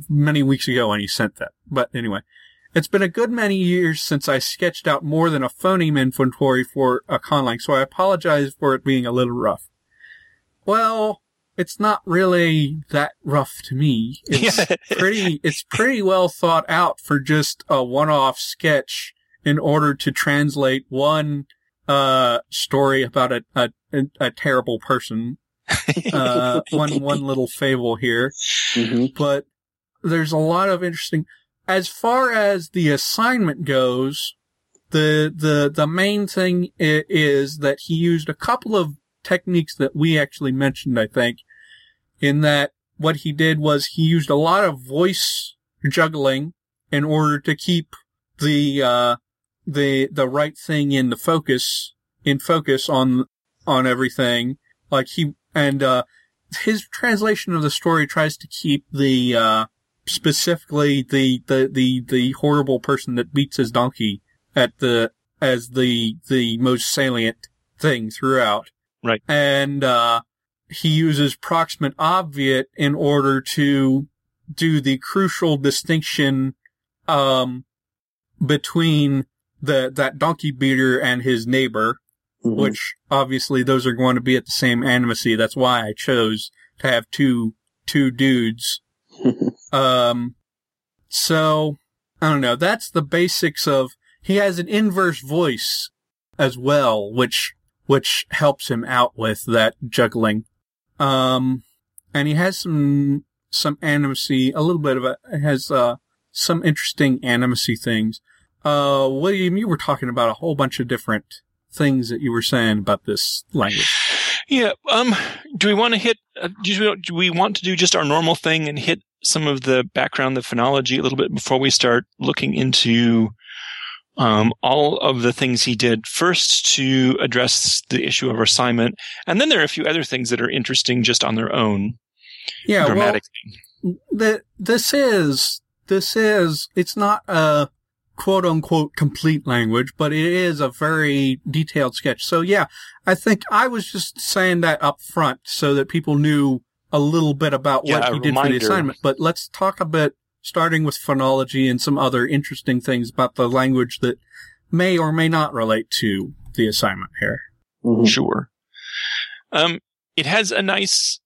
many weeks ago when he sent that. But anyway, it's been a good many years since I sketched out more than a phoneme inventory for a conlang, so I apologize for it being a little rough. Well, it's not really that rough to me. It's pretty, it's pretty well thought out for just a one-off sketch in order to translate one, uh, story about a, a, a terrible person. Uh, one, one little fable here. Hmm but there's a lot of interesting as far as the assignment goes the the the main thing is that he used a couple of techniques that we actually mentioned i think in that what he did was he used a lot of voice juggling in order to keep the uh the the right thing in the focus in focus on on everything. Like he and uh his translation of the story tries to keep the uh specifically the the the the horrible person that beats his donkey at the as the the most salient thing throughout. Right. And uh he uses proximate obviate in order to do the crucial distinction um between the that donkey beater and his neighbor Mhm. which obviously those are going to be at the same animacy. That's why I chose to have two two dudes. Um, so I don't know. That's the basics of. He has an inverse voice as well, which which helps him out with that juggling. Um, and he has some some animacy, a little bit of a has uh some interesting animacy things. Uh, William, you were talking about a whole bunch of different things that you were saying about this language. Yeah. Um. Do we want to hit? Uh, do, we, do we want to do just our normal thing and hit some of the background, the phonology, a little bit before we start looking into um, all of the things he did? First, to address the issue of assignment, and then there are a few other things that are interesting just on their own, Yeah, well, grammatically. the, this is this is it's not a quote unquote complete language, but it is a very detailed sketch. So yeah, I think I was just saying that up front so that people knew a little bit about Yeah, what a he did for the assignment. But let's talk a bit starting with phonology and some other interesting things about the language that may or may not relate to the assignment here. Mhm. Sure. Um, it has a nice,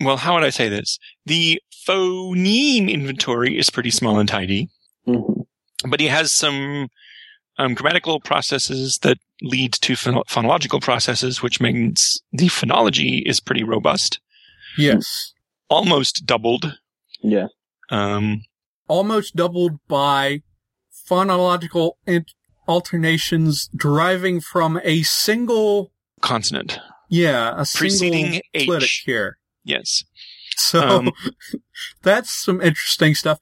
well, how would I say this? The phoneme inventory is pretty small and tidy, Mhm. But he has some um, grammatical processes that lead to phon- phonological processes, which means the phonology is pretty robust, Yes. almost doubled. Yeah. Um, almost doubled by phonological in- alternations deriving from a single, consonant. yeah, a Preceding single clitic H. here. Yes. So Um, that's some interesting stuff.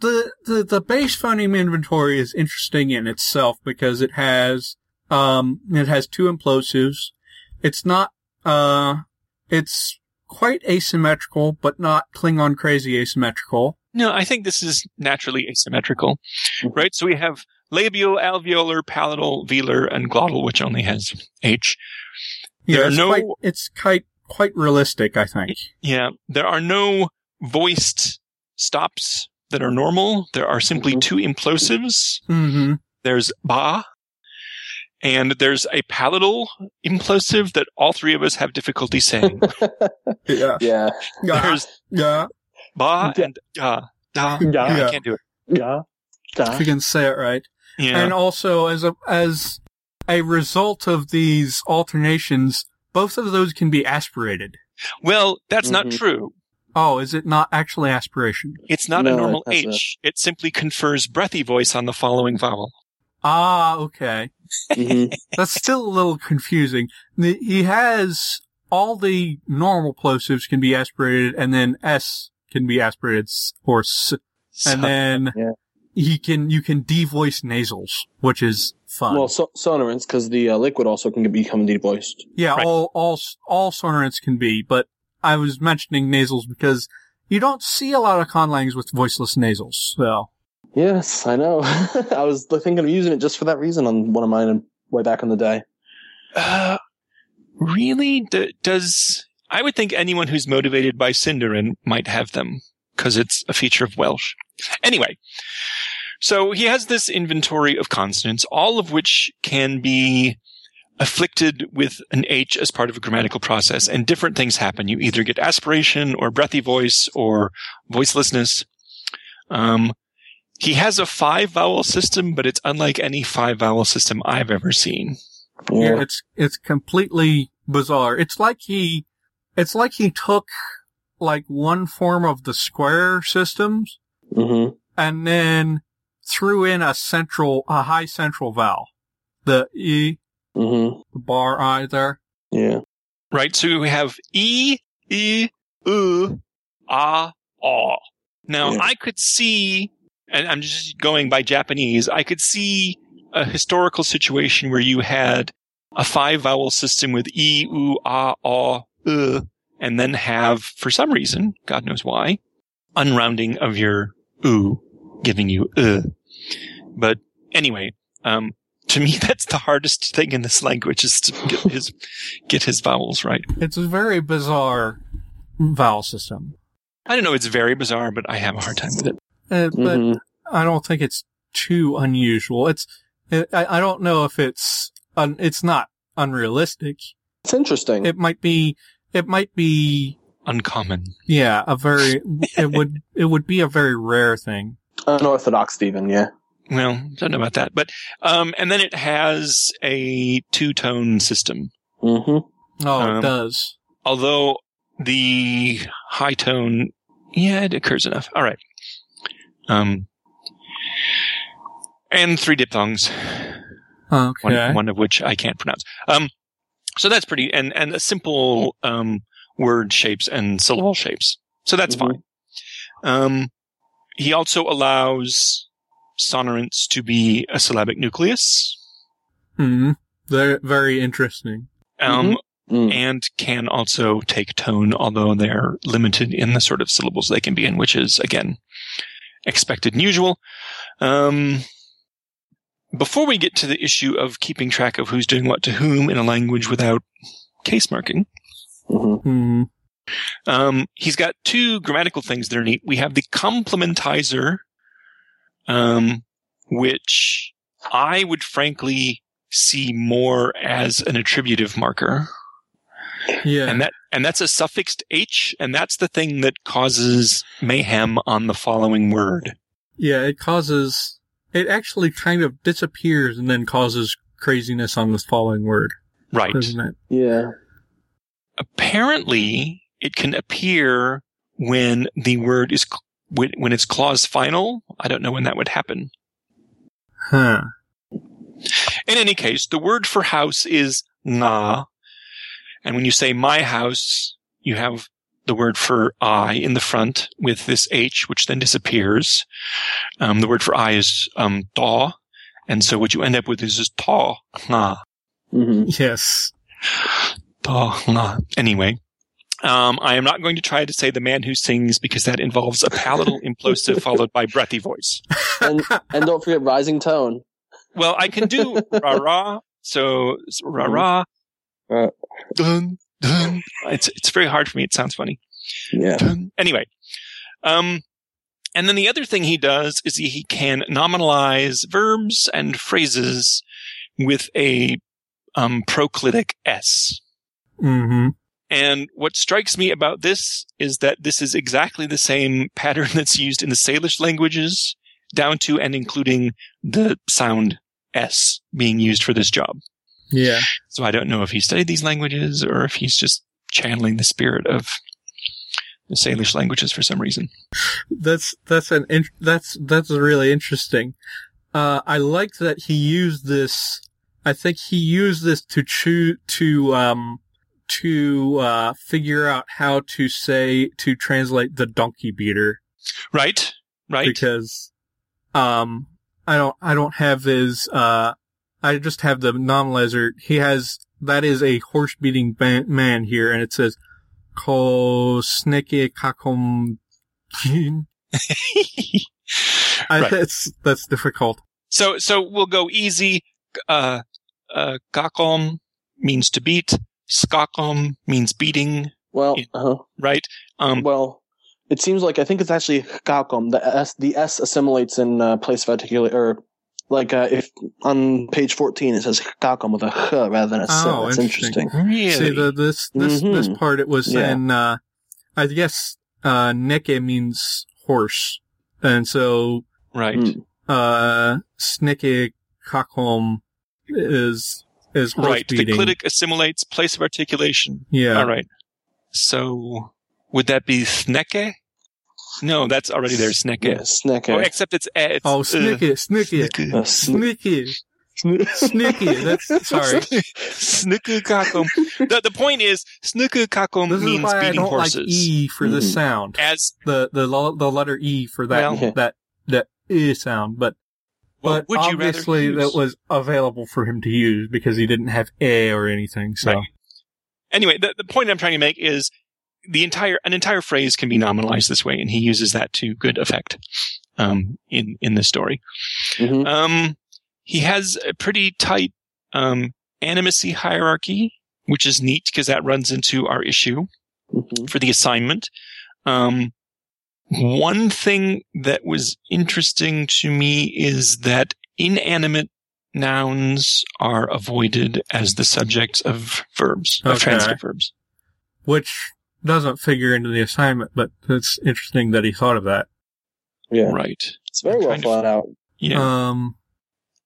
The, the, the base phoneme inventory is interesting in itself because it has, um, it has two implosives. It's not, uh, it's quite asymmetrical, but not Klingon crazy asymmetrical. No, I think this is naturally asymmetrical, right? So we have labial, alveolar, palatal, velar, and glottal, which only has H. Yeah, There are it's no- quite, it's quite quite realistic, I think. Yeah, there are no voiced stops that are normal. There are simply Mhm. two implosives. Mm-hmm. There's ba, and there's a palatal implosive that all three of us have difficulty saying. Yeah. Yeah. Yeah. There's yeah. ba Yeah. and da, da. Yeah. Yeah, Yeah. I can't do it. Yeah. If you can say it right. Yeah. And also as a as a result of these alternations, both of those can be aspirated. well, that's not Mhm. true. Oh, is it not actually aspiration? It's not a normal it has a- H. It simply confers breathy voice on the following vowel. Ah, okay. Mhm. That's still a little confusing. He has all the normal plosives can be aspirated, and then S can be aspirated, or S, So- and then Yeah. he can you can devoice nasals, which is fun. Well, so- sonorants, because the uh, liquid also can become devoiced. yeah, right. all all all sonorants can be, but I was mentioning nasals because you don't see a lot of conlangs with voiceless nasals. So Yes, I know. I was thinking of using it just for that reason on one of mine way back in the day. Uh, really? D- does I would think anyone who's motivated by Sindarin might have them because it's a feature of Welsh. Anyway, so he has this inventory of consonants, all of which can be afflicted with an H as part of a grammatical process, and different things happen. You either get aspiration or breathy voice or voicelessness. Um, he has a five vowel system, but it's unlike any five vowel system I've ever seen. yeah, Yeah. it's it's completely bizarre. It's like he it's like he took like one form of the square systems hmm and then threw in a central a high central vowel. The E hmm the bar I there. Yeah. right? So we have e, e, u, ah, aw. Now Yeah. I could see, and I'm just going by Japanese, I could see a historical situation where you had a five vowel system with e, u, ah, aw, uh, and then have, for some reason, God knows why, unrounding of your u, giving you u. But anyway, um, to me, that's the hardest thing in this language is to get his, get his vowels right. It's a very bizarre vowel system. I don't know. It's very bizarre, but I have a hard time with it. Uh, but Mhm. I don't think it's too unusual. It's I, I don't know if it's un, it's not unrealistic. It's interesting. It might be it might be Uncommon. yeah a very it would it would be a very rare thing. Unorthodox, even. Yeah. Well, don't know about that, but um, and then it has a two-tone system. hmm Oh, Um, it does. Although the high tone, yeah, it occurs enough. All right. Um, and three diphthongs, one, Okay. one of which I can't pronounce. Um, so that's pretty, and and a simple um word shapes and syllable shapes. So that's Mhm. fine. Um, he also allows sonorants to be a syllabic nucleus. Hmm. Very very interesting. Um, Mm. and can also take tone, although they're limited in the sort of syllables they can be in, which is again expected and usual. Um, before we get to the issue of keeping track of who's doing what to whom in a language without case marking, Mhm. Hmm. um, he's got two grammatical things that are neat. We have the complementizer, um, which I would frankly see more as an attributive marker. Yeah. and that and that's a suffixed h and that's the thing that causes mayhem on the following word yeah. It causes it actually kind of disappears and then causes craziness on the following word, right doesn't it? Yeah. apparently it can appear when the word is cl- when, when it's clause final i don't know when that would happen Huh. in any case the word for house is na. and when you say my house you have the word for I in the front with this H, which then disappears. Um, the word for I is um, ta, and so what you end up with is just ta, nga. hmm Yes. Ta, na. Anyway, Um, I am not going to try to say the man who sings because that involves a palatal implosive followed by breathy voice. And and don't forget rising tone. Well, I can do rah rah. So rah rah. Uh. Dun, dun. It's it's very hard for me. It sounds funny. Yeah. Dun. Anyway, um, and then the other thing he does is he, he can nominalize verbs and phrases with a um, proclitic s. Mm-hmm. And what strikes me about this is that this is exactly the same pattern that's used in the Salish languages, down to and including the sound S being used for this job. Yeah. So I don't know if he studied these languages or if he's just channeling the spirit of the Salish languages for some reason. That's that's an in, that's that's really interesting. Uh, I like that he used this. I think he used this to choose to um to uh figure out how to say to translate the donkey beater Right? Right? because um I don't I don't have his uh I just have the nominalizer. He has that is a horse beating ba- man here, and it says ko sneke kakom. I, That's that's difficult. So, so we'll go easy. Uh, uh, gakom means to beat. Skakom means beating, Well, Yeah. uh right? Um, well, it seems like I think it's actually Galcom. The S, the S assimilates in uh, place of articulate, or like uh, if on page fourteen it says Galcom with a H rather than a S. Oh, That's interesting. interesting. really? See the this this this Mhm. part it was Yeah. saying uh I guess uh neke means horse. And so right. Mm. uh sneke kakom is is horse Right. The clitic assimilates place of articulation. yeah. All right. So would that be sneke? No, that's already there. Sneke. Yeah, Sneke. Oh, except it's, uh, it's Oh, uh, snicky, snicky, sneke. Uh, sn- snicky, snicky. That's sorry. Snooker kakom. The, the point is, snooker kakom This is means why I don't horses. like e for this Mhm. sound. As The the the letter e for that Well- Yeah. that that e sound, but what but would obviously use? that was available for him to use because he didn't have a or anything. So Right. anyway, the, the point I'm trying to make is the entire an entire phrase can be nominalized this way, and he uses that to good effect um, in in the story. Mhm. Um, he has a pretty tight um, animacy hierarchy, which is neat because that runs into our issue Mhm. for the assignment. Um, one thing that was interesting to me is that inanimate nouns are avoided as the subjects of verbs, of transitive verbs. which doesn't figure into the assignment, but it's interesting that he thought of that. Yeah, Right. it's very well Kind of- thought out. Yeah. Um,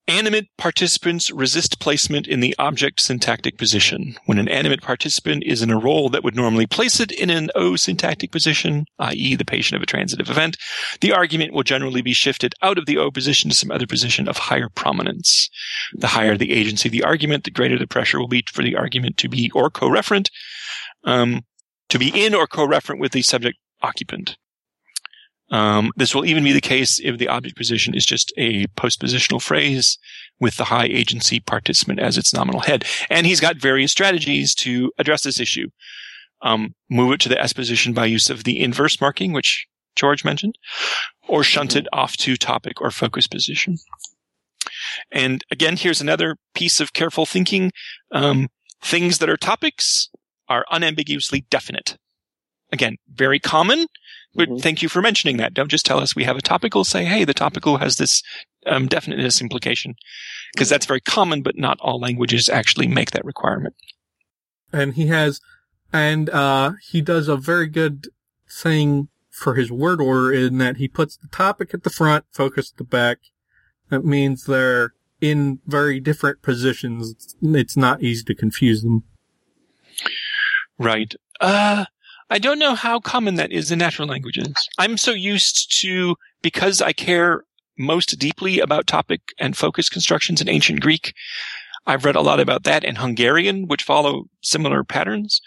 Animate participants resist placement in the object syntactic position. When an animate participant is in a role that would normally place it in an O syntactic position, i.e. the patient of a transitive event, the argument will generally be shifted out of the O position to some other position of higher prominence. The higher the agency of the argument, the greater the pressure will be for the argument to be or co-referent, um, to be in or co-referent with the subject occupant. Um, this will even be the case if the object position is just a postpositional phrase with the high agency participant as its nominal head. And he's got various strategies to address this issue. Um, move it to the S position by use of the inverse marking, which George mentioned, or shunt it off to topic or focus position. And again, here's another piece of careful thinking. Um, things that are topics are unambiguously definite. Again, very common, but Mhm. thank you for mentioning that. Don't just tell us we have a topical. Say, hey, the topical has this um, definiteness implication, because that's very common, but not all languages actually make that requirement. and he has, and uh, he does a very good thing for his word order in that he puts the topic at the front, focus at the back. That means they're in very different positions. It's not easy to confuse them. Right. Uh, I don't know how common that is in natural languages. I'm so used to, because I care most deeply about topic and focus constructions in ancient Greek, I've read a lot about that and Hungarian, which follow similar patterns.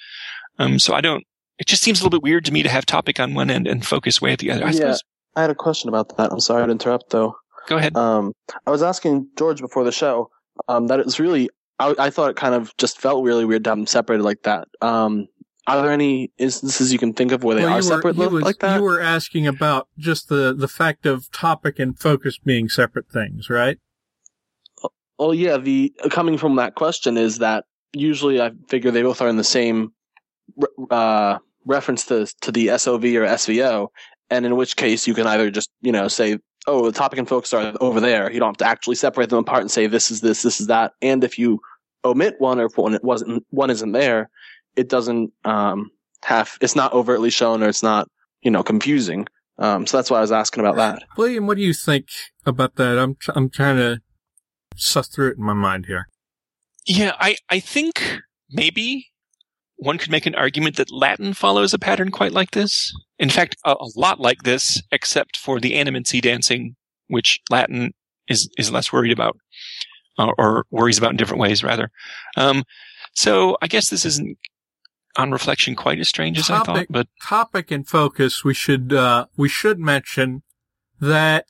Um, so I don't, it just seems a little bit weird to me to have topic on one end and focus way at the other. I Yeah. suppose, I had a question about that. I'm sorry to interrupt, though. go ahead. Um, I was asking George before the show um, that it was really. I, I thought it kind of just felt really weird to have them separated like that. Um, are there any instances you can think of where they Well, are were- separate you was- like that? You were asking about just the, the fact of topic and focus being separate things, right? Well, yeah, the coming from that question is that usually I figure they both are in the same uh, reference to to the SOV or SVO, and in which case you can either just you know say, oh, the topic and focus are over there. You don't have to actually separate them apart and say this is this, this is that. And if you omit one or if one it wasn't one isn't there, it doesn't um, have it's not overtly shown or it's not you know confusing. Um, so that's why I was asking about that. William, what do you think about that? I'm tr- I'm trying to suss through it in my mind here. Yeah, I, I think maybe one could make an argument that Latin follows a pattern quite like this. In fact, a, a lot like this, except for the animacy dancing, which Latin is, is less worried about, uh, or worries about in different ways, rather. Um, so I guess this isn't on reflection quite as strange as I thought, Topic- but Topic and focus. We should uh, we should mention that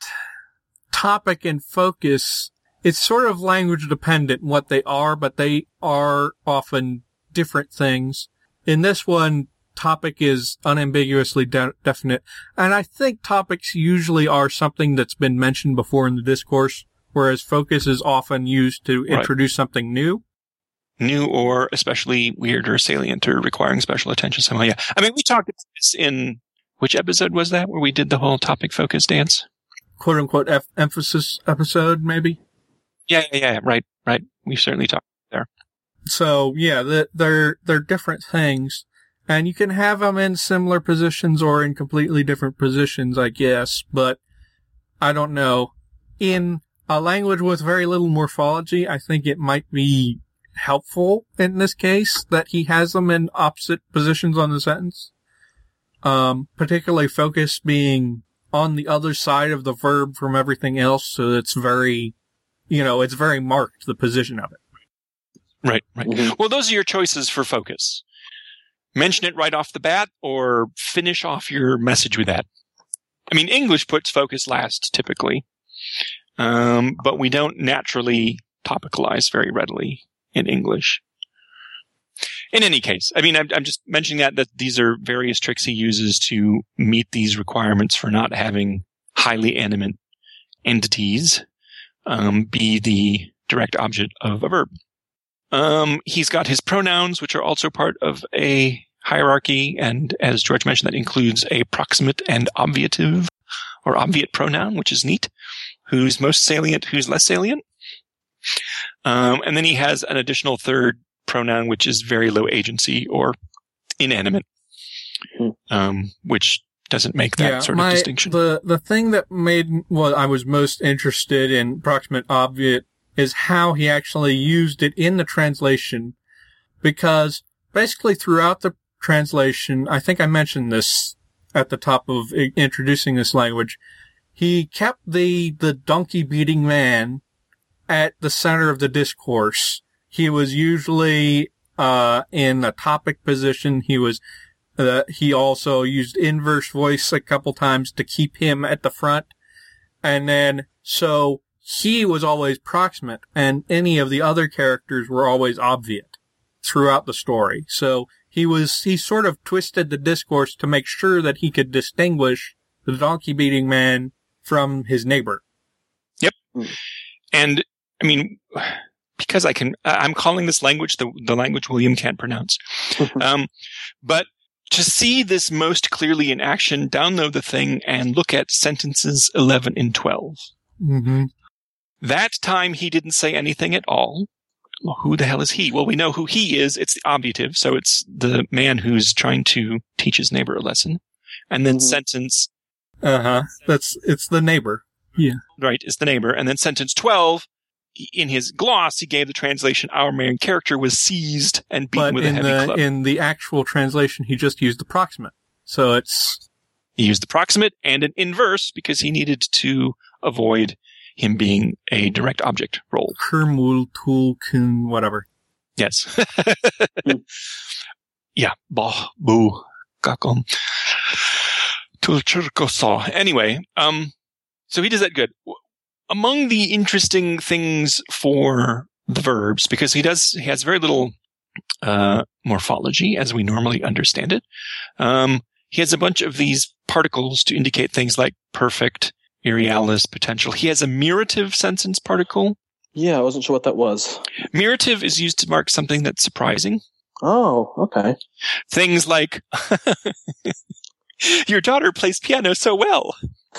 topic and focus. It's sort of language dependent what they are, but they are often different things. In this one, topic is unambiguously de- definite, and I think topics usually are something that's been mentioned before in the discourse, whereas focus is often used to Right. introduce something new. New or especially weird or salient or requiring special attention somehow. Yeah. I mean, we talked about this in which episode was that where we did the whole topic focus dance? quote unquote F- emphasis episode, maybe. Yeah, yeah, yeah. Right, right. We certainly talked. There. So yeah, the, they're they're different things, and you can have them in similar positions or in completely different positions, I guess. But I don't know. In a language with very little morphology, I think it might be helpful in this case that he has them in opposite positions on the sentence. Um, particularly focus being on the other side of the verb from everything else, so it's very, you know, it's very marked the position of it. Right, right. Mhm. Well, those are your choices for focus. Mention it right off the bat or finish off your message with that. I mean, English puts focus last typically. Um, but we don't naturally topicalize very readily in English. In any case, I mean, I'm, I'm just mentioning that, that these are various tricks he uses to meet these requirements for not having highly animate entities, um, be the direct object of a verb. Um, he's got his pronouns, which are also part of a hierarchy. And as George mentioned, that includes a proximate and obviative or obviate pronoun, which is neat. Who's most salient, who's less salient. Um, and then he has an additional third pronoun, which is very low agency or inanimate, Hmm. um, which doesn't make that sort my, of distinction. The the thing that made what I was most interested in proximate obviate is how he actually used it in the translation, because basically throughout the translation, I think I mentioned this at the top of introducing this language. He kept the the donkey beating man at the center of the discourse. He was usually uh, in a topic position. He was uh, he also used inverse voice a couple times to keep him at the front. And then, so he was always proximate and any of the other characters were always obviate throughout the story. So he was, he sort of twisted the discourse to make sure that he could distinguish the donkey beating man from his neighbor. Yep. And I mean, because I can, I'm calling this language the, the language William can't pronounce. um, but to see this most clearly in action, download the thing and look at sentences 11 and 12. Mm-hmm. That time he didn't say anything at all. Well, who the hell is he? Well, we know who he is. It's the obviative. So it's the man who's trying to teach his neighbor a lesson. And then Mhm. sentence, Uh huh. That's, it's the neighbor. Yeah. Right, It's the neighbor. And then sentence 12, in his gloss, he gave the translation, our main character was seized and beaten But with a heavy the, club. in the actual translation, he just used the proximate. So it's, he used the proximate and an inverse because he needed to avoid him being a direct object role. Kermul, Tul, Kun, whatever. Yes. yeah. Bah, boo, kakom. Tulchurkosa. Anyway, um, so he does that good. Among the interesting things for the verbs, because he does, he has very little uh, morphology as we normally understand it. Um, he has a bunch of these particles to indicate things like perfect, irrealis, potential. He has a mirative sentence particle. Yeah, I wasn't sure what that was. Mirative is used to mark something that's surprising. Oh, okay. Things like, your daughter plays piano so well.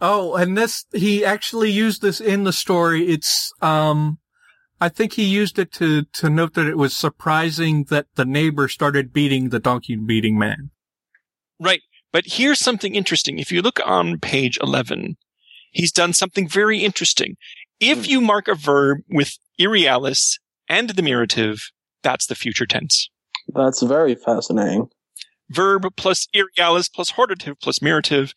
Oh, and this, he actually used this in the story. It's, um, I think he used it to, to note that it was surprising that the neighbor started beating the donkey beating man. Right. But here's something interesting. If you look on page 11, he's done something very interesting. If you mark a verb with irrealis and the mirative, that's the future tense. That's very fascinating. Verb plus irrealis plus hortative plus mirative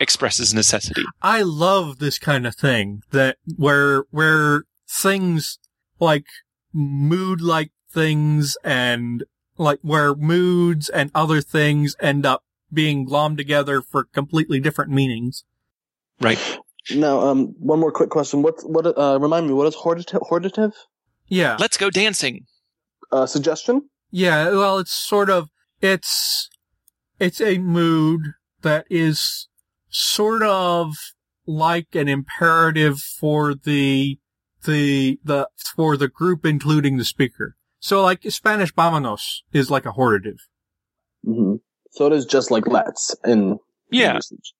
expresses necessity. I love this kind of thing that where, where things like mood like things and like where moods and other things end up being glommed together for completely different meanings. Right. Now, um, one more quick question. What, what, uh, remind me, what is hortative? hortative? Yeah. Let's go dancing. Uh, suggestion? Yeah, well, it's sort of, it's, it's a mood that is sort of like an imperative for the, the, the, for the group including the speaker. So like Spanish vámonos is like a hortative. hmm So it is just like let's in Yeah. usage.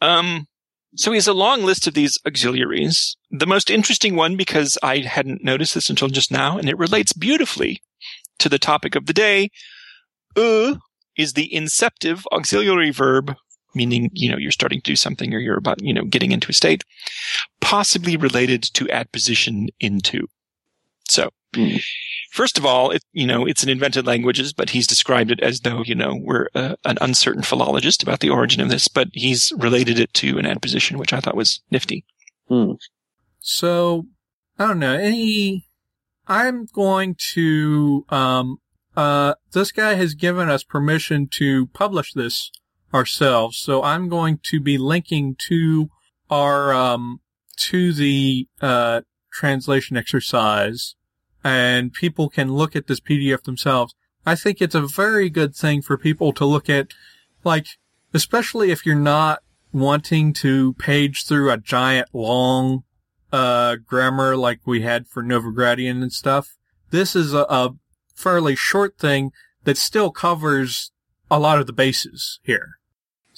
Um, so he has a long list of these auxiliaries. The most interesting one, because I hadn't noticed this until just now, and it relates beautifully to the topic of the day. Uh is the inceptive auxiliary verb, meaning, you know, you're starting to do something or you're about, you know, getting into a state, possibly related to adposition into. So, Hmm. first of all, it, you know, it's an invented languages, but he's described it as though, you know, we're uh, an uncertain philologist about the origin of this, but he's related it to an adposition, which I thought was nifty. Hmm. So, I don't know, any, I'm going to, um, uh, this guy has given us permission to publish this ourselves, so I'm going to be linking to our, um, to the, uh, translation exercise, and people can look at this PDF themselves. I think it's a very good thing for people to look at, like, especially if you're not wanting to page through a giant long, uh, grammar like we had for Novegradian and stuff. This is a, a fairly short thing that still covers a lot of the bases here.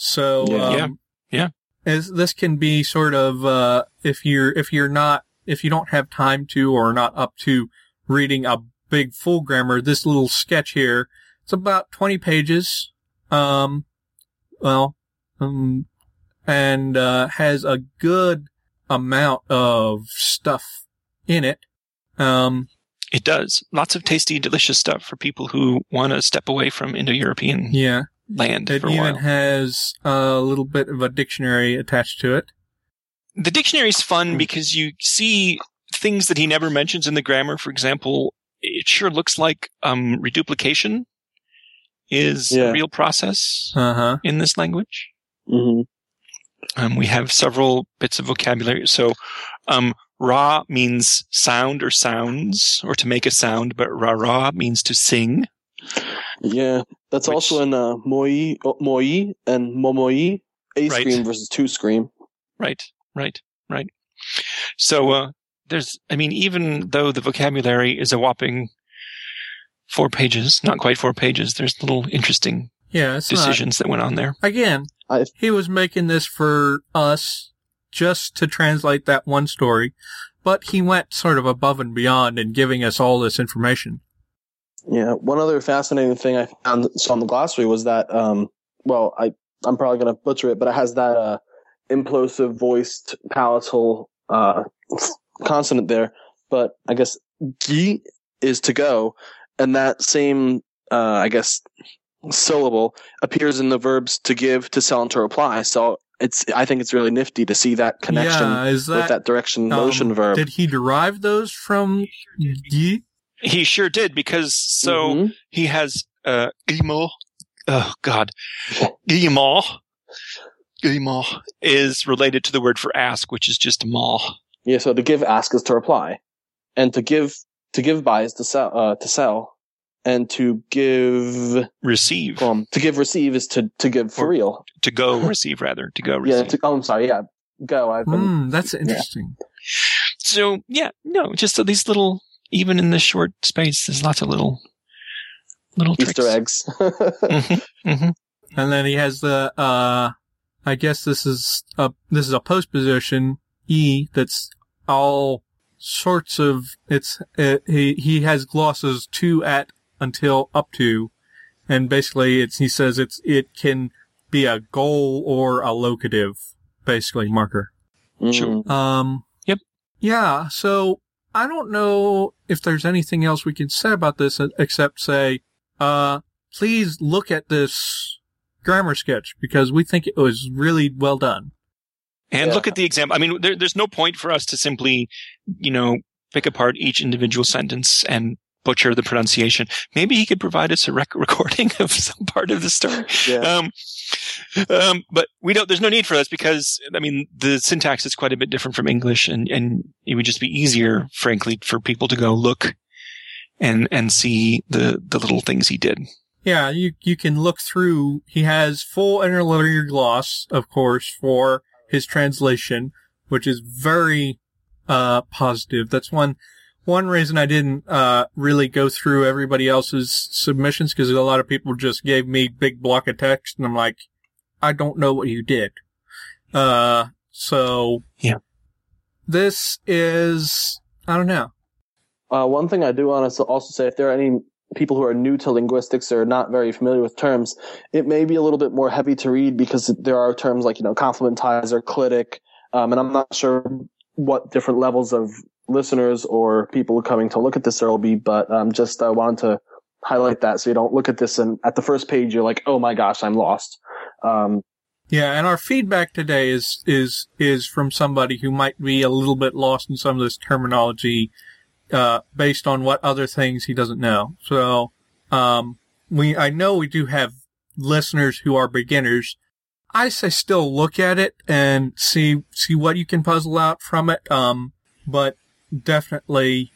So, Yeah. um, Yeah. Yeah. As this can be sort of, uh, if you're, if you're not, if you don't have time to or not up to reading a big full grammar, this little sketch here, it's about 20 pages. Um, well, um, and, uh, has a good amount of stuff in it. Um, It does. Lots of tasty, delicious stuff for people who want to step away from Indo-European yeah. Land It for a even while. has a little bit of a dictionary attached to it. the dictionary is fun because you see things that he never mentions in the grammar. For example, it sure looks like um, reduplication is Yeah. a real process Uh huh. in this language. hmm Um, we have several bits of vocabulary. So, um, ra means sound or sounds, or to make a sound, but ra ra means to sing. Yeah, that's Which- also in uh, moi, oh, moi and momoi. A Right. scream versus two scream. Right, right, right. So, uh, there's, I mean, even though the vocabulary is a whopping four pages, not quite four pages, there's little interesting Yeah, it's not, decisions that went on there. again, I- he was making this for us just to translate that one story, but he went sort of above and beyond in giving us all this information. Yeah, one other fascinating thing I found saw in the glossary was that, um, well, I I'm probably gonna butcher it, but it has that uh, implosive voiced palatal uh, consonant there. But I guess gi is to go, and that same uh, I guess syllable appears in the verbs to give, to sell, and to reply. So it's I think it's really nifty to see that connection yeah, that, with that direction um, motion verb. Did he derive those from ye? He sure did because so Mhm. he has uh guillemot. Oh God, guillemot. Guillemot is related to the word for ask, which is just maw. Yeah, so to give ask is to reply. And to give to give buy is to sell, uh, to sell, and to give, Receive. um, to give receive is to to give for Or- real. to go receive, rather. To go Yeah. receive. To, oh, I'm sorry. Yeah. Go. I've been. Hmm, that's interesting. so, yeah, no, just these little, even in this short space, there's lots of little, little Easter tricks. eggs. hmm hmm And then he has the, uh, I guess this is a, this is a post position E that's all sorts of, it's, it, he, he has glosses to at until up to. And basically it's, he says it's, it can be a goal or a locative, basically marker. Sure. Mm. Um, Yep. Yeah. So I don't know if there's anything else we can say about this uh, except say, uh, please look at this grammar sketch because we think it was really well done. And Yeah. look at the example. I mean, there, there's no point for us to simply, you know, pick apart each individual sentence and butcher the pronunciation. Maybe he could provide us a rec- recording of some part of the story. Yeah. Um, um, but we don't, there's no need for this because, I mean, the syntax is quite a bit different from English and, and it would just be easier, frankly, for people to go look and, and see the, the little things he did. Yeah, you you can look through. He has full interlinear gloss, of course, for his translation, which is very uh positive. That's one one reason I didn't uh really go through everybody else's submissions because a lot of people just gave me big block of text, and I'm like, I don't know what you did. Uh, so Yeah. this is I don't know. Uh, one thing I do want to also say, if there are any people who are new to linguistics or not very familiar with terms, it may be a little bit more heavy to read because there are terms like, you know, complementizer, clitic, um, and I'm not sure what different levels of listeners or people coming to look at this there will be, but um, just uh, wanted to highlight that so you don't look at this and at the first page you're like, oh my gosh, I'm lost. Um, Yeah, and our feedback today is is is from somebody who might be a little bit lost in some of this terminology, uh, based on what other things he doesn't know. So, um, we I know we do have listeners who are beginners. I say still look at it and see see what you can puzzle out from it. Um, but definitely,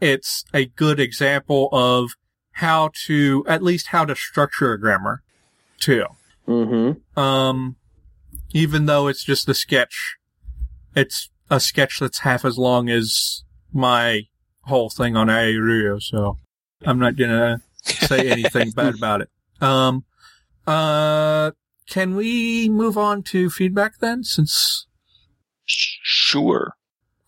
it's a good example of how to at least how to structure a grammar, too. mm-hmm. Um, even though it's just a sketch, it's a sketch that's half as long as my whole thing on Aerio, so I'm not gonna say anything bad about it. Um, uh, can we move on to feedback then? Since, Sure.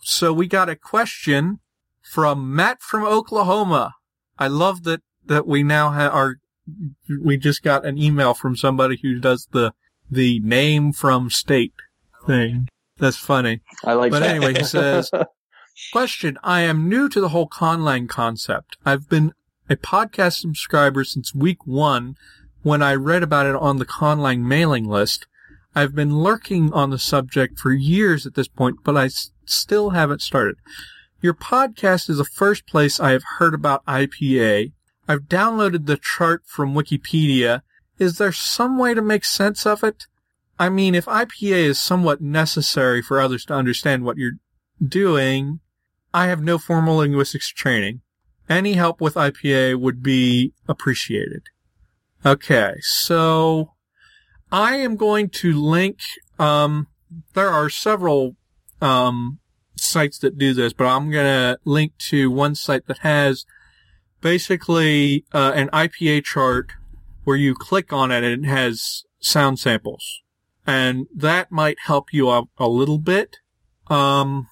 So we got a question from Matt from Oklahoma. I love that, that we now have our, we just got an email from somebody who does the, the name from state thing. That's funny. I like But that. anyway, he says, Question. I am new to the whole conlang concept. I've been a podcast subscriber since week one when I read about it on the conlang mailing list. I've been lurking on the subject for years at this point, but I s- still haven't started. Your podcast is the first place I have heard about IPA. I've downloaded the chart from Wikipedia. Is there some way to make sense of it? I mean, if IPA is somewhat necessary for others to understand what you're doing, I have no formal linguistics training. Any help with IPA would be appreciated. Okay, so I am going to link, um, there are several, um, sites that do this, but I'm gonna link to one site that has basically, uh, an IPA chart where you click on it and it has sound samples. And that might help you out a little bit. Um,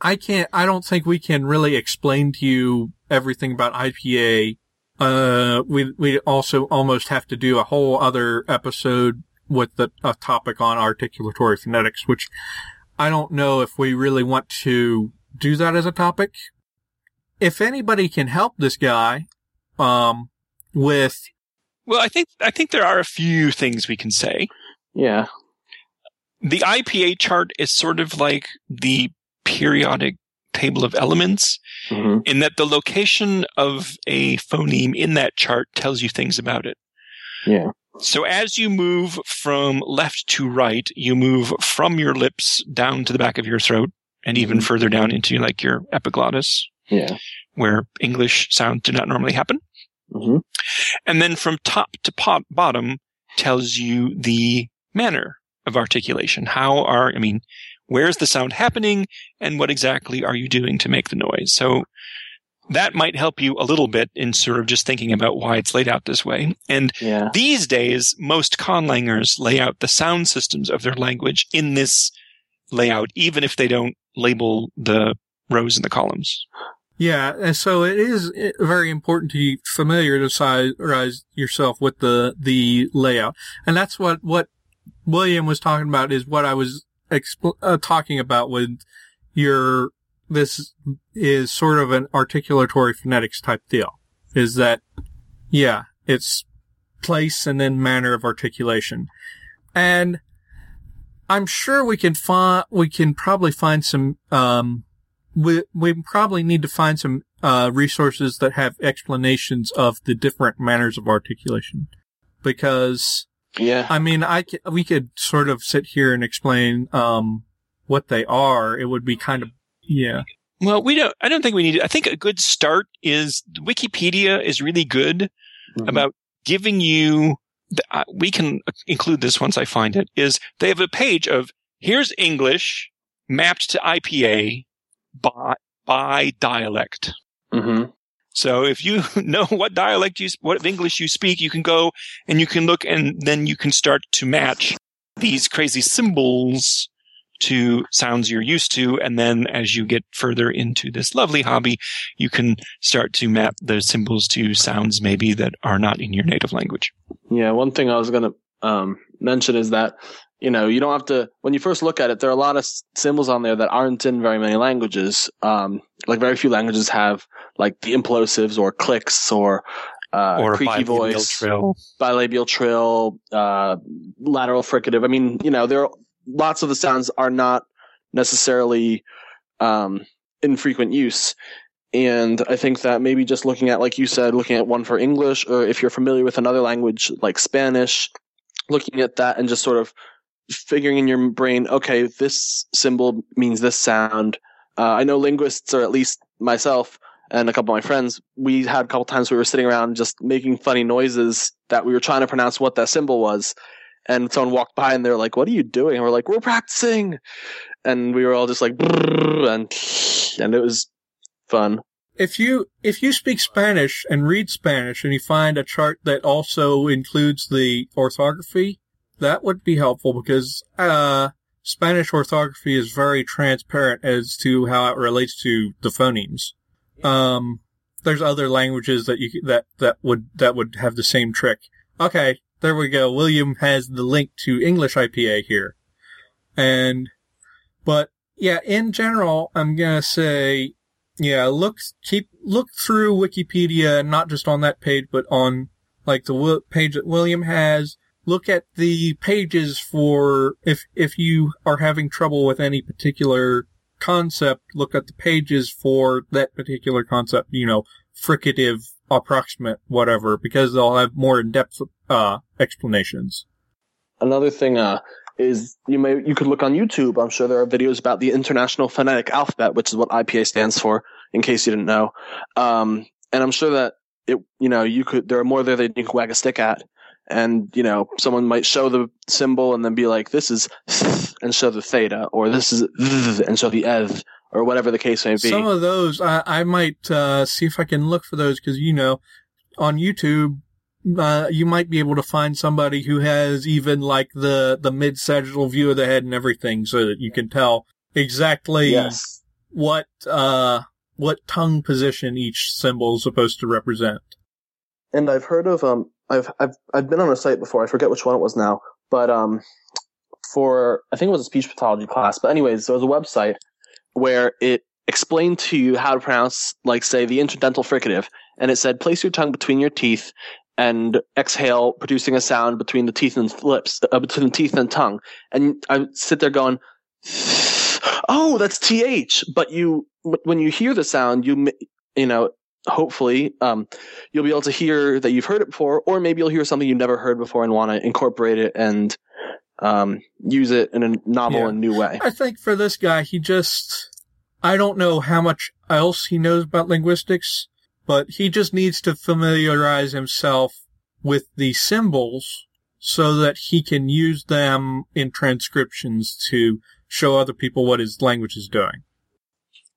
I can't, I don't think we can really explain to you everything about IPA. Uh, we, we also almost have to do a whole other episode with the, a topic on articulatory phonetics, which I don't know if we really want to do that as a topic. If anybody can help this guy, um, with, Well, I think, I think there are a few things we can say. yeah. the IPA chart is sort of like the periodic table of elements hmm in that the location of a phoneme in that chart tells you things about it. Yeah. So as you move from left to right, you move from your lips down to the back of your throat and even Mhm. further down into like your epiglottis. Yeah. where English sounds do not normally happen. hmm And then from top to pot, bottom tells you the manner of articulation. How are, I mean, where's the sound happening and what exactly are you doing to make the noise? So that might help you a little bit in sort of just thinking about why it's laid out this way. And Yeah. these days, most conlangers lay out the sound systems of their language in this layout, even if they don't label the rows and the columns. Yeah, and so it is eh, very important to familiarize yourself with the the layout, and that's what what William was talking about is what I was expl- uh, talking about with your this is sort of an articulatory phonetics type deal. Is that yeah, it's place and then manner of articulation, and I'm sure we can find we can probably find some um we we probably need to find some uh, resources that have explanations of the different manners of articulation, because Yeah. I mean, I c- we could sort of sit here and explain um, what they are. It would be kind of yeah, Well, we don't, I don't think we need, I think a good start is Wikipedia is really good Mhm. about giving you, the, uh, we can include this once I find it, is they have a page of here's English mapped to IPA by, by dialect. Mhm. So if you know what dialect you, what English you speak, you can go and you can look and then you can start to match these crazy symbols to sounds you're used to. And then as you get further into this lovely hobby, you can start to map the symbols to sounds maybe that are not in your native language. Yeah, one thing I was going to um, mention is that you know you don't have to when you first look at it. There are a lot of symbols on there that aren't in very many languages. Um, like very few languages have like the implosives or clicks or uh, or a creaky voice, trill. bilabial trill, uh, lateral fricative. I mean, you know, there are lots of the sounds are not necessarily um, in frequent use. And I think that maybe just looking at, like you said, looking at one for English, or if you're familiar with another language like Spanish, looking at that and just sort of figuring in your brain, okay, this symbol means this sound. Uh, I know linguists, or at least myself and a couple of my friends, we had a couple times we were sitting around just making funny noises that we were trying to pronounce what that symbol was. And someone walked by and they're like, what are you doing? And we're like, we're practicing. And we were all just like, and, and it was fun. if you if you speak Spanish and read Spanish and you find a chart that also includes the orthography, that would be helpful because uh, Spanish orthography is very transparent as to how it relates to the phonemes. Um, there's other languages that you that that would that would have the same trick. Okay, there we go. William has the link to English IPA here, and but yeah, in general, I'm gonna say yeah, look, keep, look through Wikipedia, not just on that page, but on, like, the page that William has. Look at the pages for, if, if you are having trouble with any particular concept, look at the pages for that particular concept, you know, fricative, approximate, whatever, because they'll have more in-depth, uh, explanations. Another thing, uh, is you may you could look on YouTube. I'm sure there are videos about the International Phonetic Alphabet, which is what IPA stands for, in case you didn't know. Um, and I'm sure that it, you know, you could there are more there that you can wag a stick at, and you know, someone might show the symbol and then be like, "This is," and show the theta, or "This is," and show the eth, or whatever the case may be. Some of those, I, I might uh, see if I can look for those because you know, on YouTube, uh, you might be able to find somebody who has even like the the mid sagittal view of the head and everything, so that you can tell exactly yes. what uh what tongue position each symbol is supposed to represent. and I've heard of um I've I've I've been on a site before. I forget which one it was now, but um for I think it was a speech pathology class. But anyways, there was a website where it explained to you how to pronounce like say the interdental fricative, and it said place your tongue between your teeth and exhale, producing a sound between the teeth and lips, uh, between the teeth and tongue. And I sit there going, "Oh, that's th." But you when you hear the sound, you you know hopefully um, you'll be able to hear that you've heard it before, or maybe you'll hear something you've never heard before and want to incorporate it and um, use it in a novel Yeah. and new way. I think for this guy, he just I don't know how much else he knows about linguistics, but he just needs to familiarize himself with the symbols so that he can use them in transcriptions to show other people what his language is doing.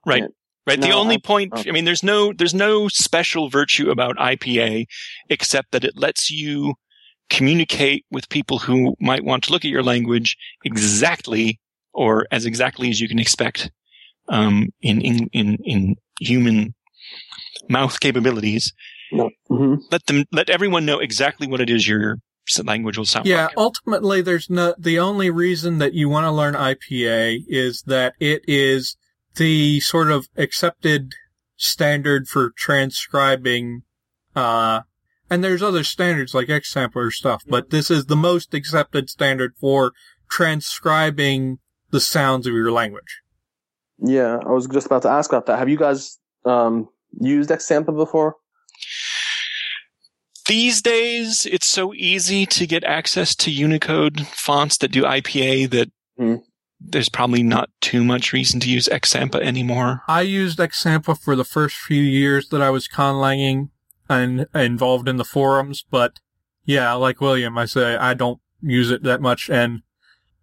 Right. Yeah. Right. the only I- point, okay. I mean, there's no, there's no special virtue about IPA except that it lets you communicate with people who might want to look at your language exactly or as exactly as you can expect, um, in, in, in, in human mouth capabilities. No. hmm Let them, let everyone know exactly what it is your s- language will sound Yeah, like. ultimately, there's no, the only reason that you want to learn IPA is that it is the sort of accepted standard for transcribing, uh, and there's other standards like X-SAMPA stuff, but this is the most accepted standard for transcribing the sounds of your language. Yeah, I was just about to ask about that. Have you guys um, used X-SAMPA before? These days, it's so easy to get access to Unicode fonts that do IPA that Hmm. There's probably not too much reason to use X-SAMPA anymore. I used X-SAMPA for the first few years that I was conlanging and involved in the forums, but yeah, like William, I say I don't use it that much and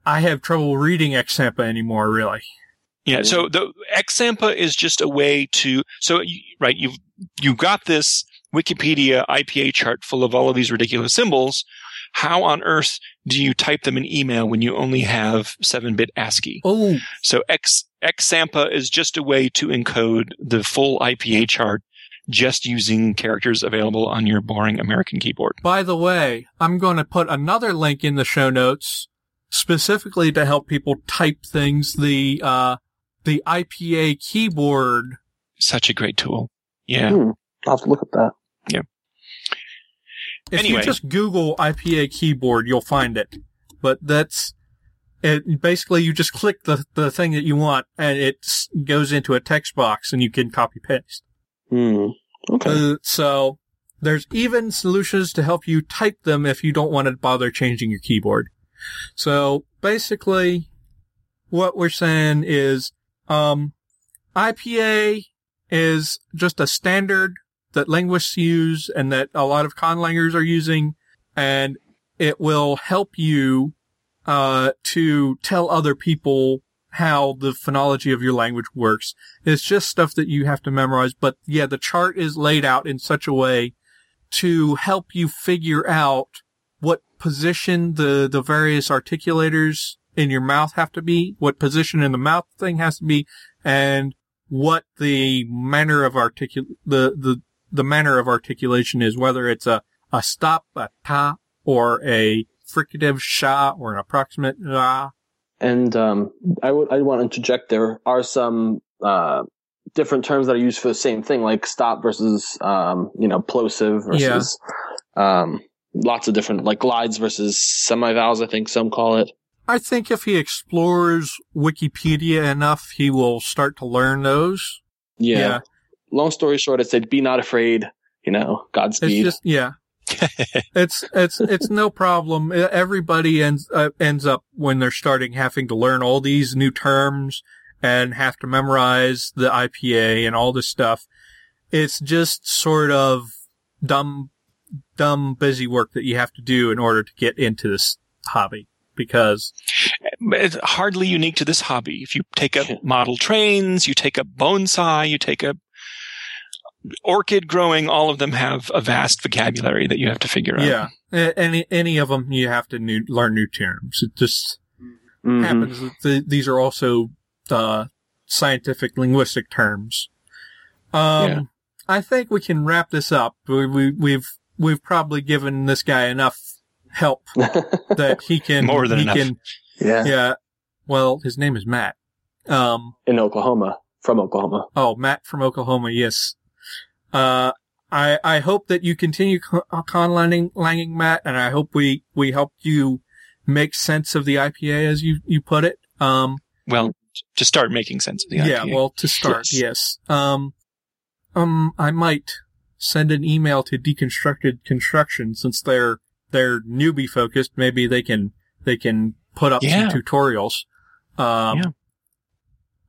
I have trouble reading X-SAMPA anymore, really. Yeah. So the X-SAMPA is just a way to, so right, you've, you've got this Wikipedia IPA chart full of all of these ridiculous symbols. How on earth do you type them in email when you only have 7-bit ASCII? Oh, So X, X-SAMPA is just a way to encode the full IPA chart just using characters available on your boring American keyboard. by the way, I'm going to put another link in the show notes specifically to help people type things. The, uh, the IPA keyboard. Such a great tool. Yeah. Hmm. I'll have to look at that. If Anyway. you just Google IPA keyboard, you'll find it. But that's, it, basically you just click the, the thing that you want and it goes into a text box and you can copy paste. Hmm. Okay. Uh, so there's even solutions to help you type them if you don't want to bother changing your keyboard. So basically what we're saying is, um, IPA is just a standard that linguists use and that a lot of conlangers are using and it will help you, uh, to tell other people how the phonology of your language works. It's just stuff that you have to memorize, but yeah, the chart is laid out in such a way to help you figure out what position the, the various articulators in your mouth have to be, what position in the mouth thing has to be, and what the manner of articul, the, the, the manner of articulation is, whether it's a, a stop, a ta, or a fricative sha, or an approximate ah. And um, I would I want to interject. There are some uh, different terms that are used for the same thing, like stop versus um, you know plosive versus um, lots of different like glides versus semi-vowels. I think some call it. I think if he explores Wikipedia enough, he will start to learn those. Yeah. Yeah. Long story short, it said, "Be not afraid." You know, It's Godspeed. just, yeah. it's, it's, it's no problem. Everybody ends, uh, ends up when they're starting having to learn all these new terms and have to memorize the IPA and all this stuff. It's just sort of dumb, dumb busy work that you have to do in order to get into this hobby because It's hardly unique to this hobby. If you take up model trains, you take up bonsai, you take up orchid growing, all of them have a vast vocabulary that you have to figure out. yeah, any, any of them you have to new, learn new terms. It just, Mhm. happens. that th- these are also uh, scientific linguistic terms. Um, Yeah. I think we can wrap this up. We, we, we've we've probably given this guy enough help that he can More than he enough. Can, yeah. yeah. Well, his name is Matt. Um. In Oklahoma, from Oklahoma. Oh, Matt from Oklahoma. Yes. Uh. I, I hope that you continue con- conlanging, langing, Matt, and I hope we, we helped you make sense of the IPA as you, you put it. Um, Well, to start making sense of the IPA. Yeah, well, to start, Yes. yes. Um, um, I might send an email to Deconstructed Construction since they're they're newbie focused. Maybe they can they can put up Yeah. some tutorials. Um, Yeah.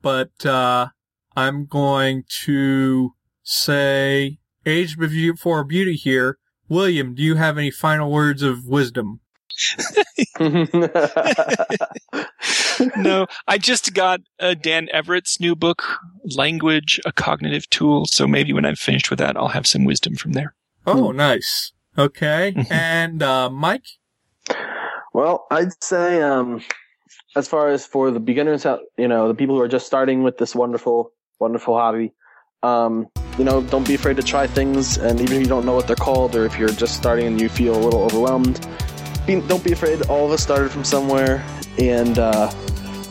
but uh, I'm going to say age before beauty here. William, do you have any final words of wisdom? no, I just got uh, Dan Everett's new book, Language, a Cognitive Tool. So maybe when I'm finished with that, I'll have some wisdom from there. Oh, nice. Okay. and uh, Mike? Well, I'd say, um, as far as for the beginners, you know, the people who are just starting with this wonderful, wonderful hobby, um, you know, don't be afraid to try things. And even if you don't know what they're called, or if you're just starting and you feel a little overwhelmed, be, don't be afraid. All of us started from somewhere, and uh,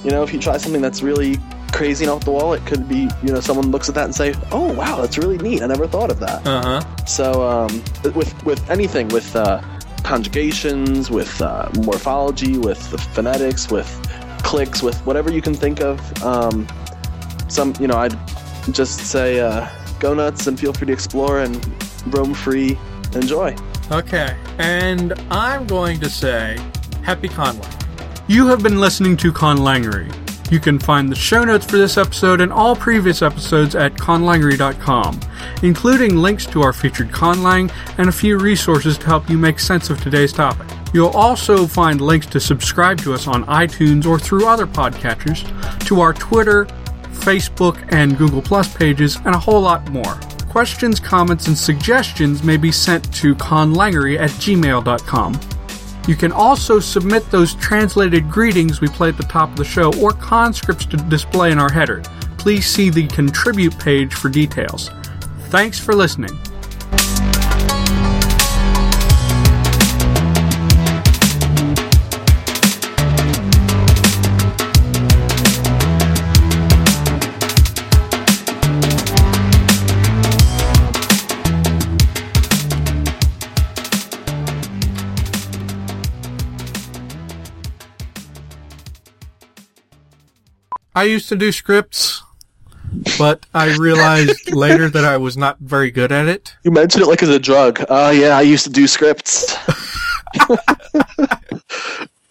you know, if you try something that's really crazy and off the wall, it could be you know someone looks at that and say, "Oh wow, that's really neat. I never thought of that." Uh huh. So um, with with anything with uh, conjugations, with uh, morphology, with the phonetics, with clicks, with whatever you can think of. Um, some you know I'd just say uh, go nuts and feel free to explore and roam free. Enjoy. Okay, and I'm going to say happy conlang. You have been listening to Conlangery. You can find the show notes for this episode and all previous episodes at conlangery.com, including links to our featured conlang and a few resources to help you make sense of today's topic. You'll also find links to subscribe to us on iTunes or through other podcatchers, to our Twitter, Facebook, and Google Plus pages, and a whole lot more. Questions, comments, and suggestions may be sent to conlangery at gmail.com. You can also submit those translated greetings we play at the top of the show or conscripts to display in our header. Please see the contribute page for details. Thanks for listening. I used to do scripts, but I realized later that I was not very good at it. You mentioned it like as a drug. Oh, uh, yeah, I used to do scripts.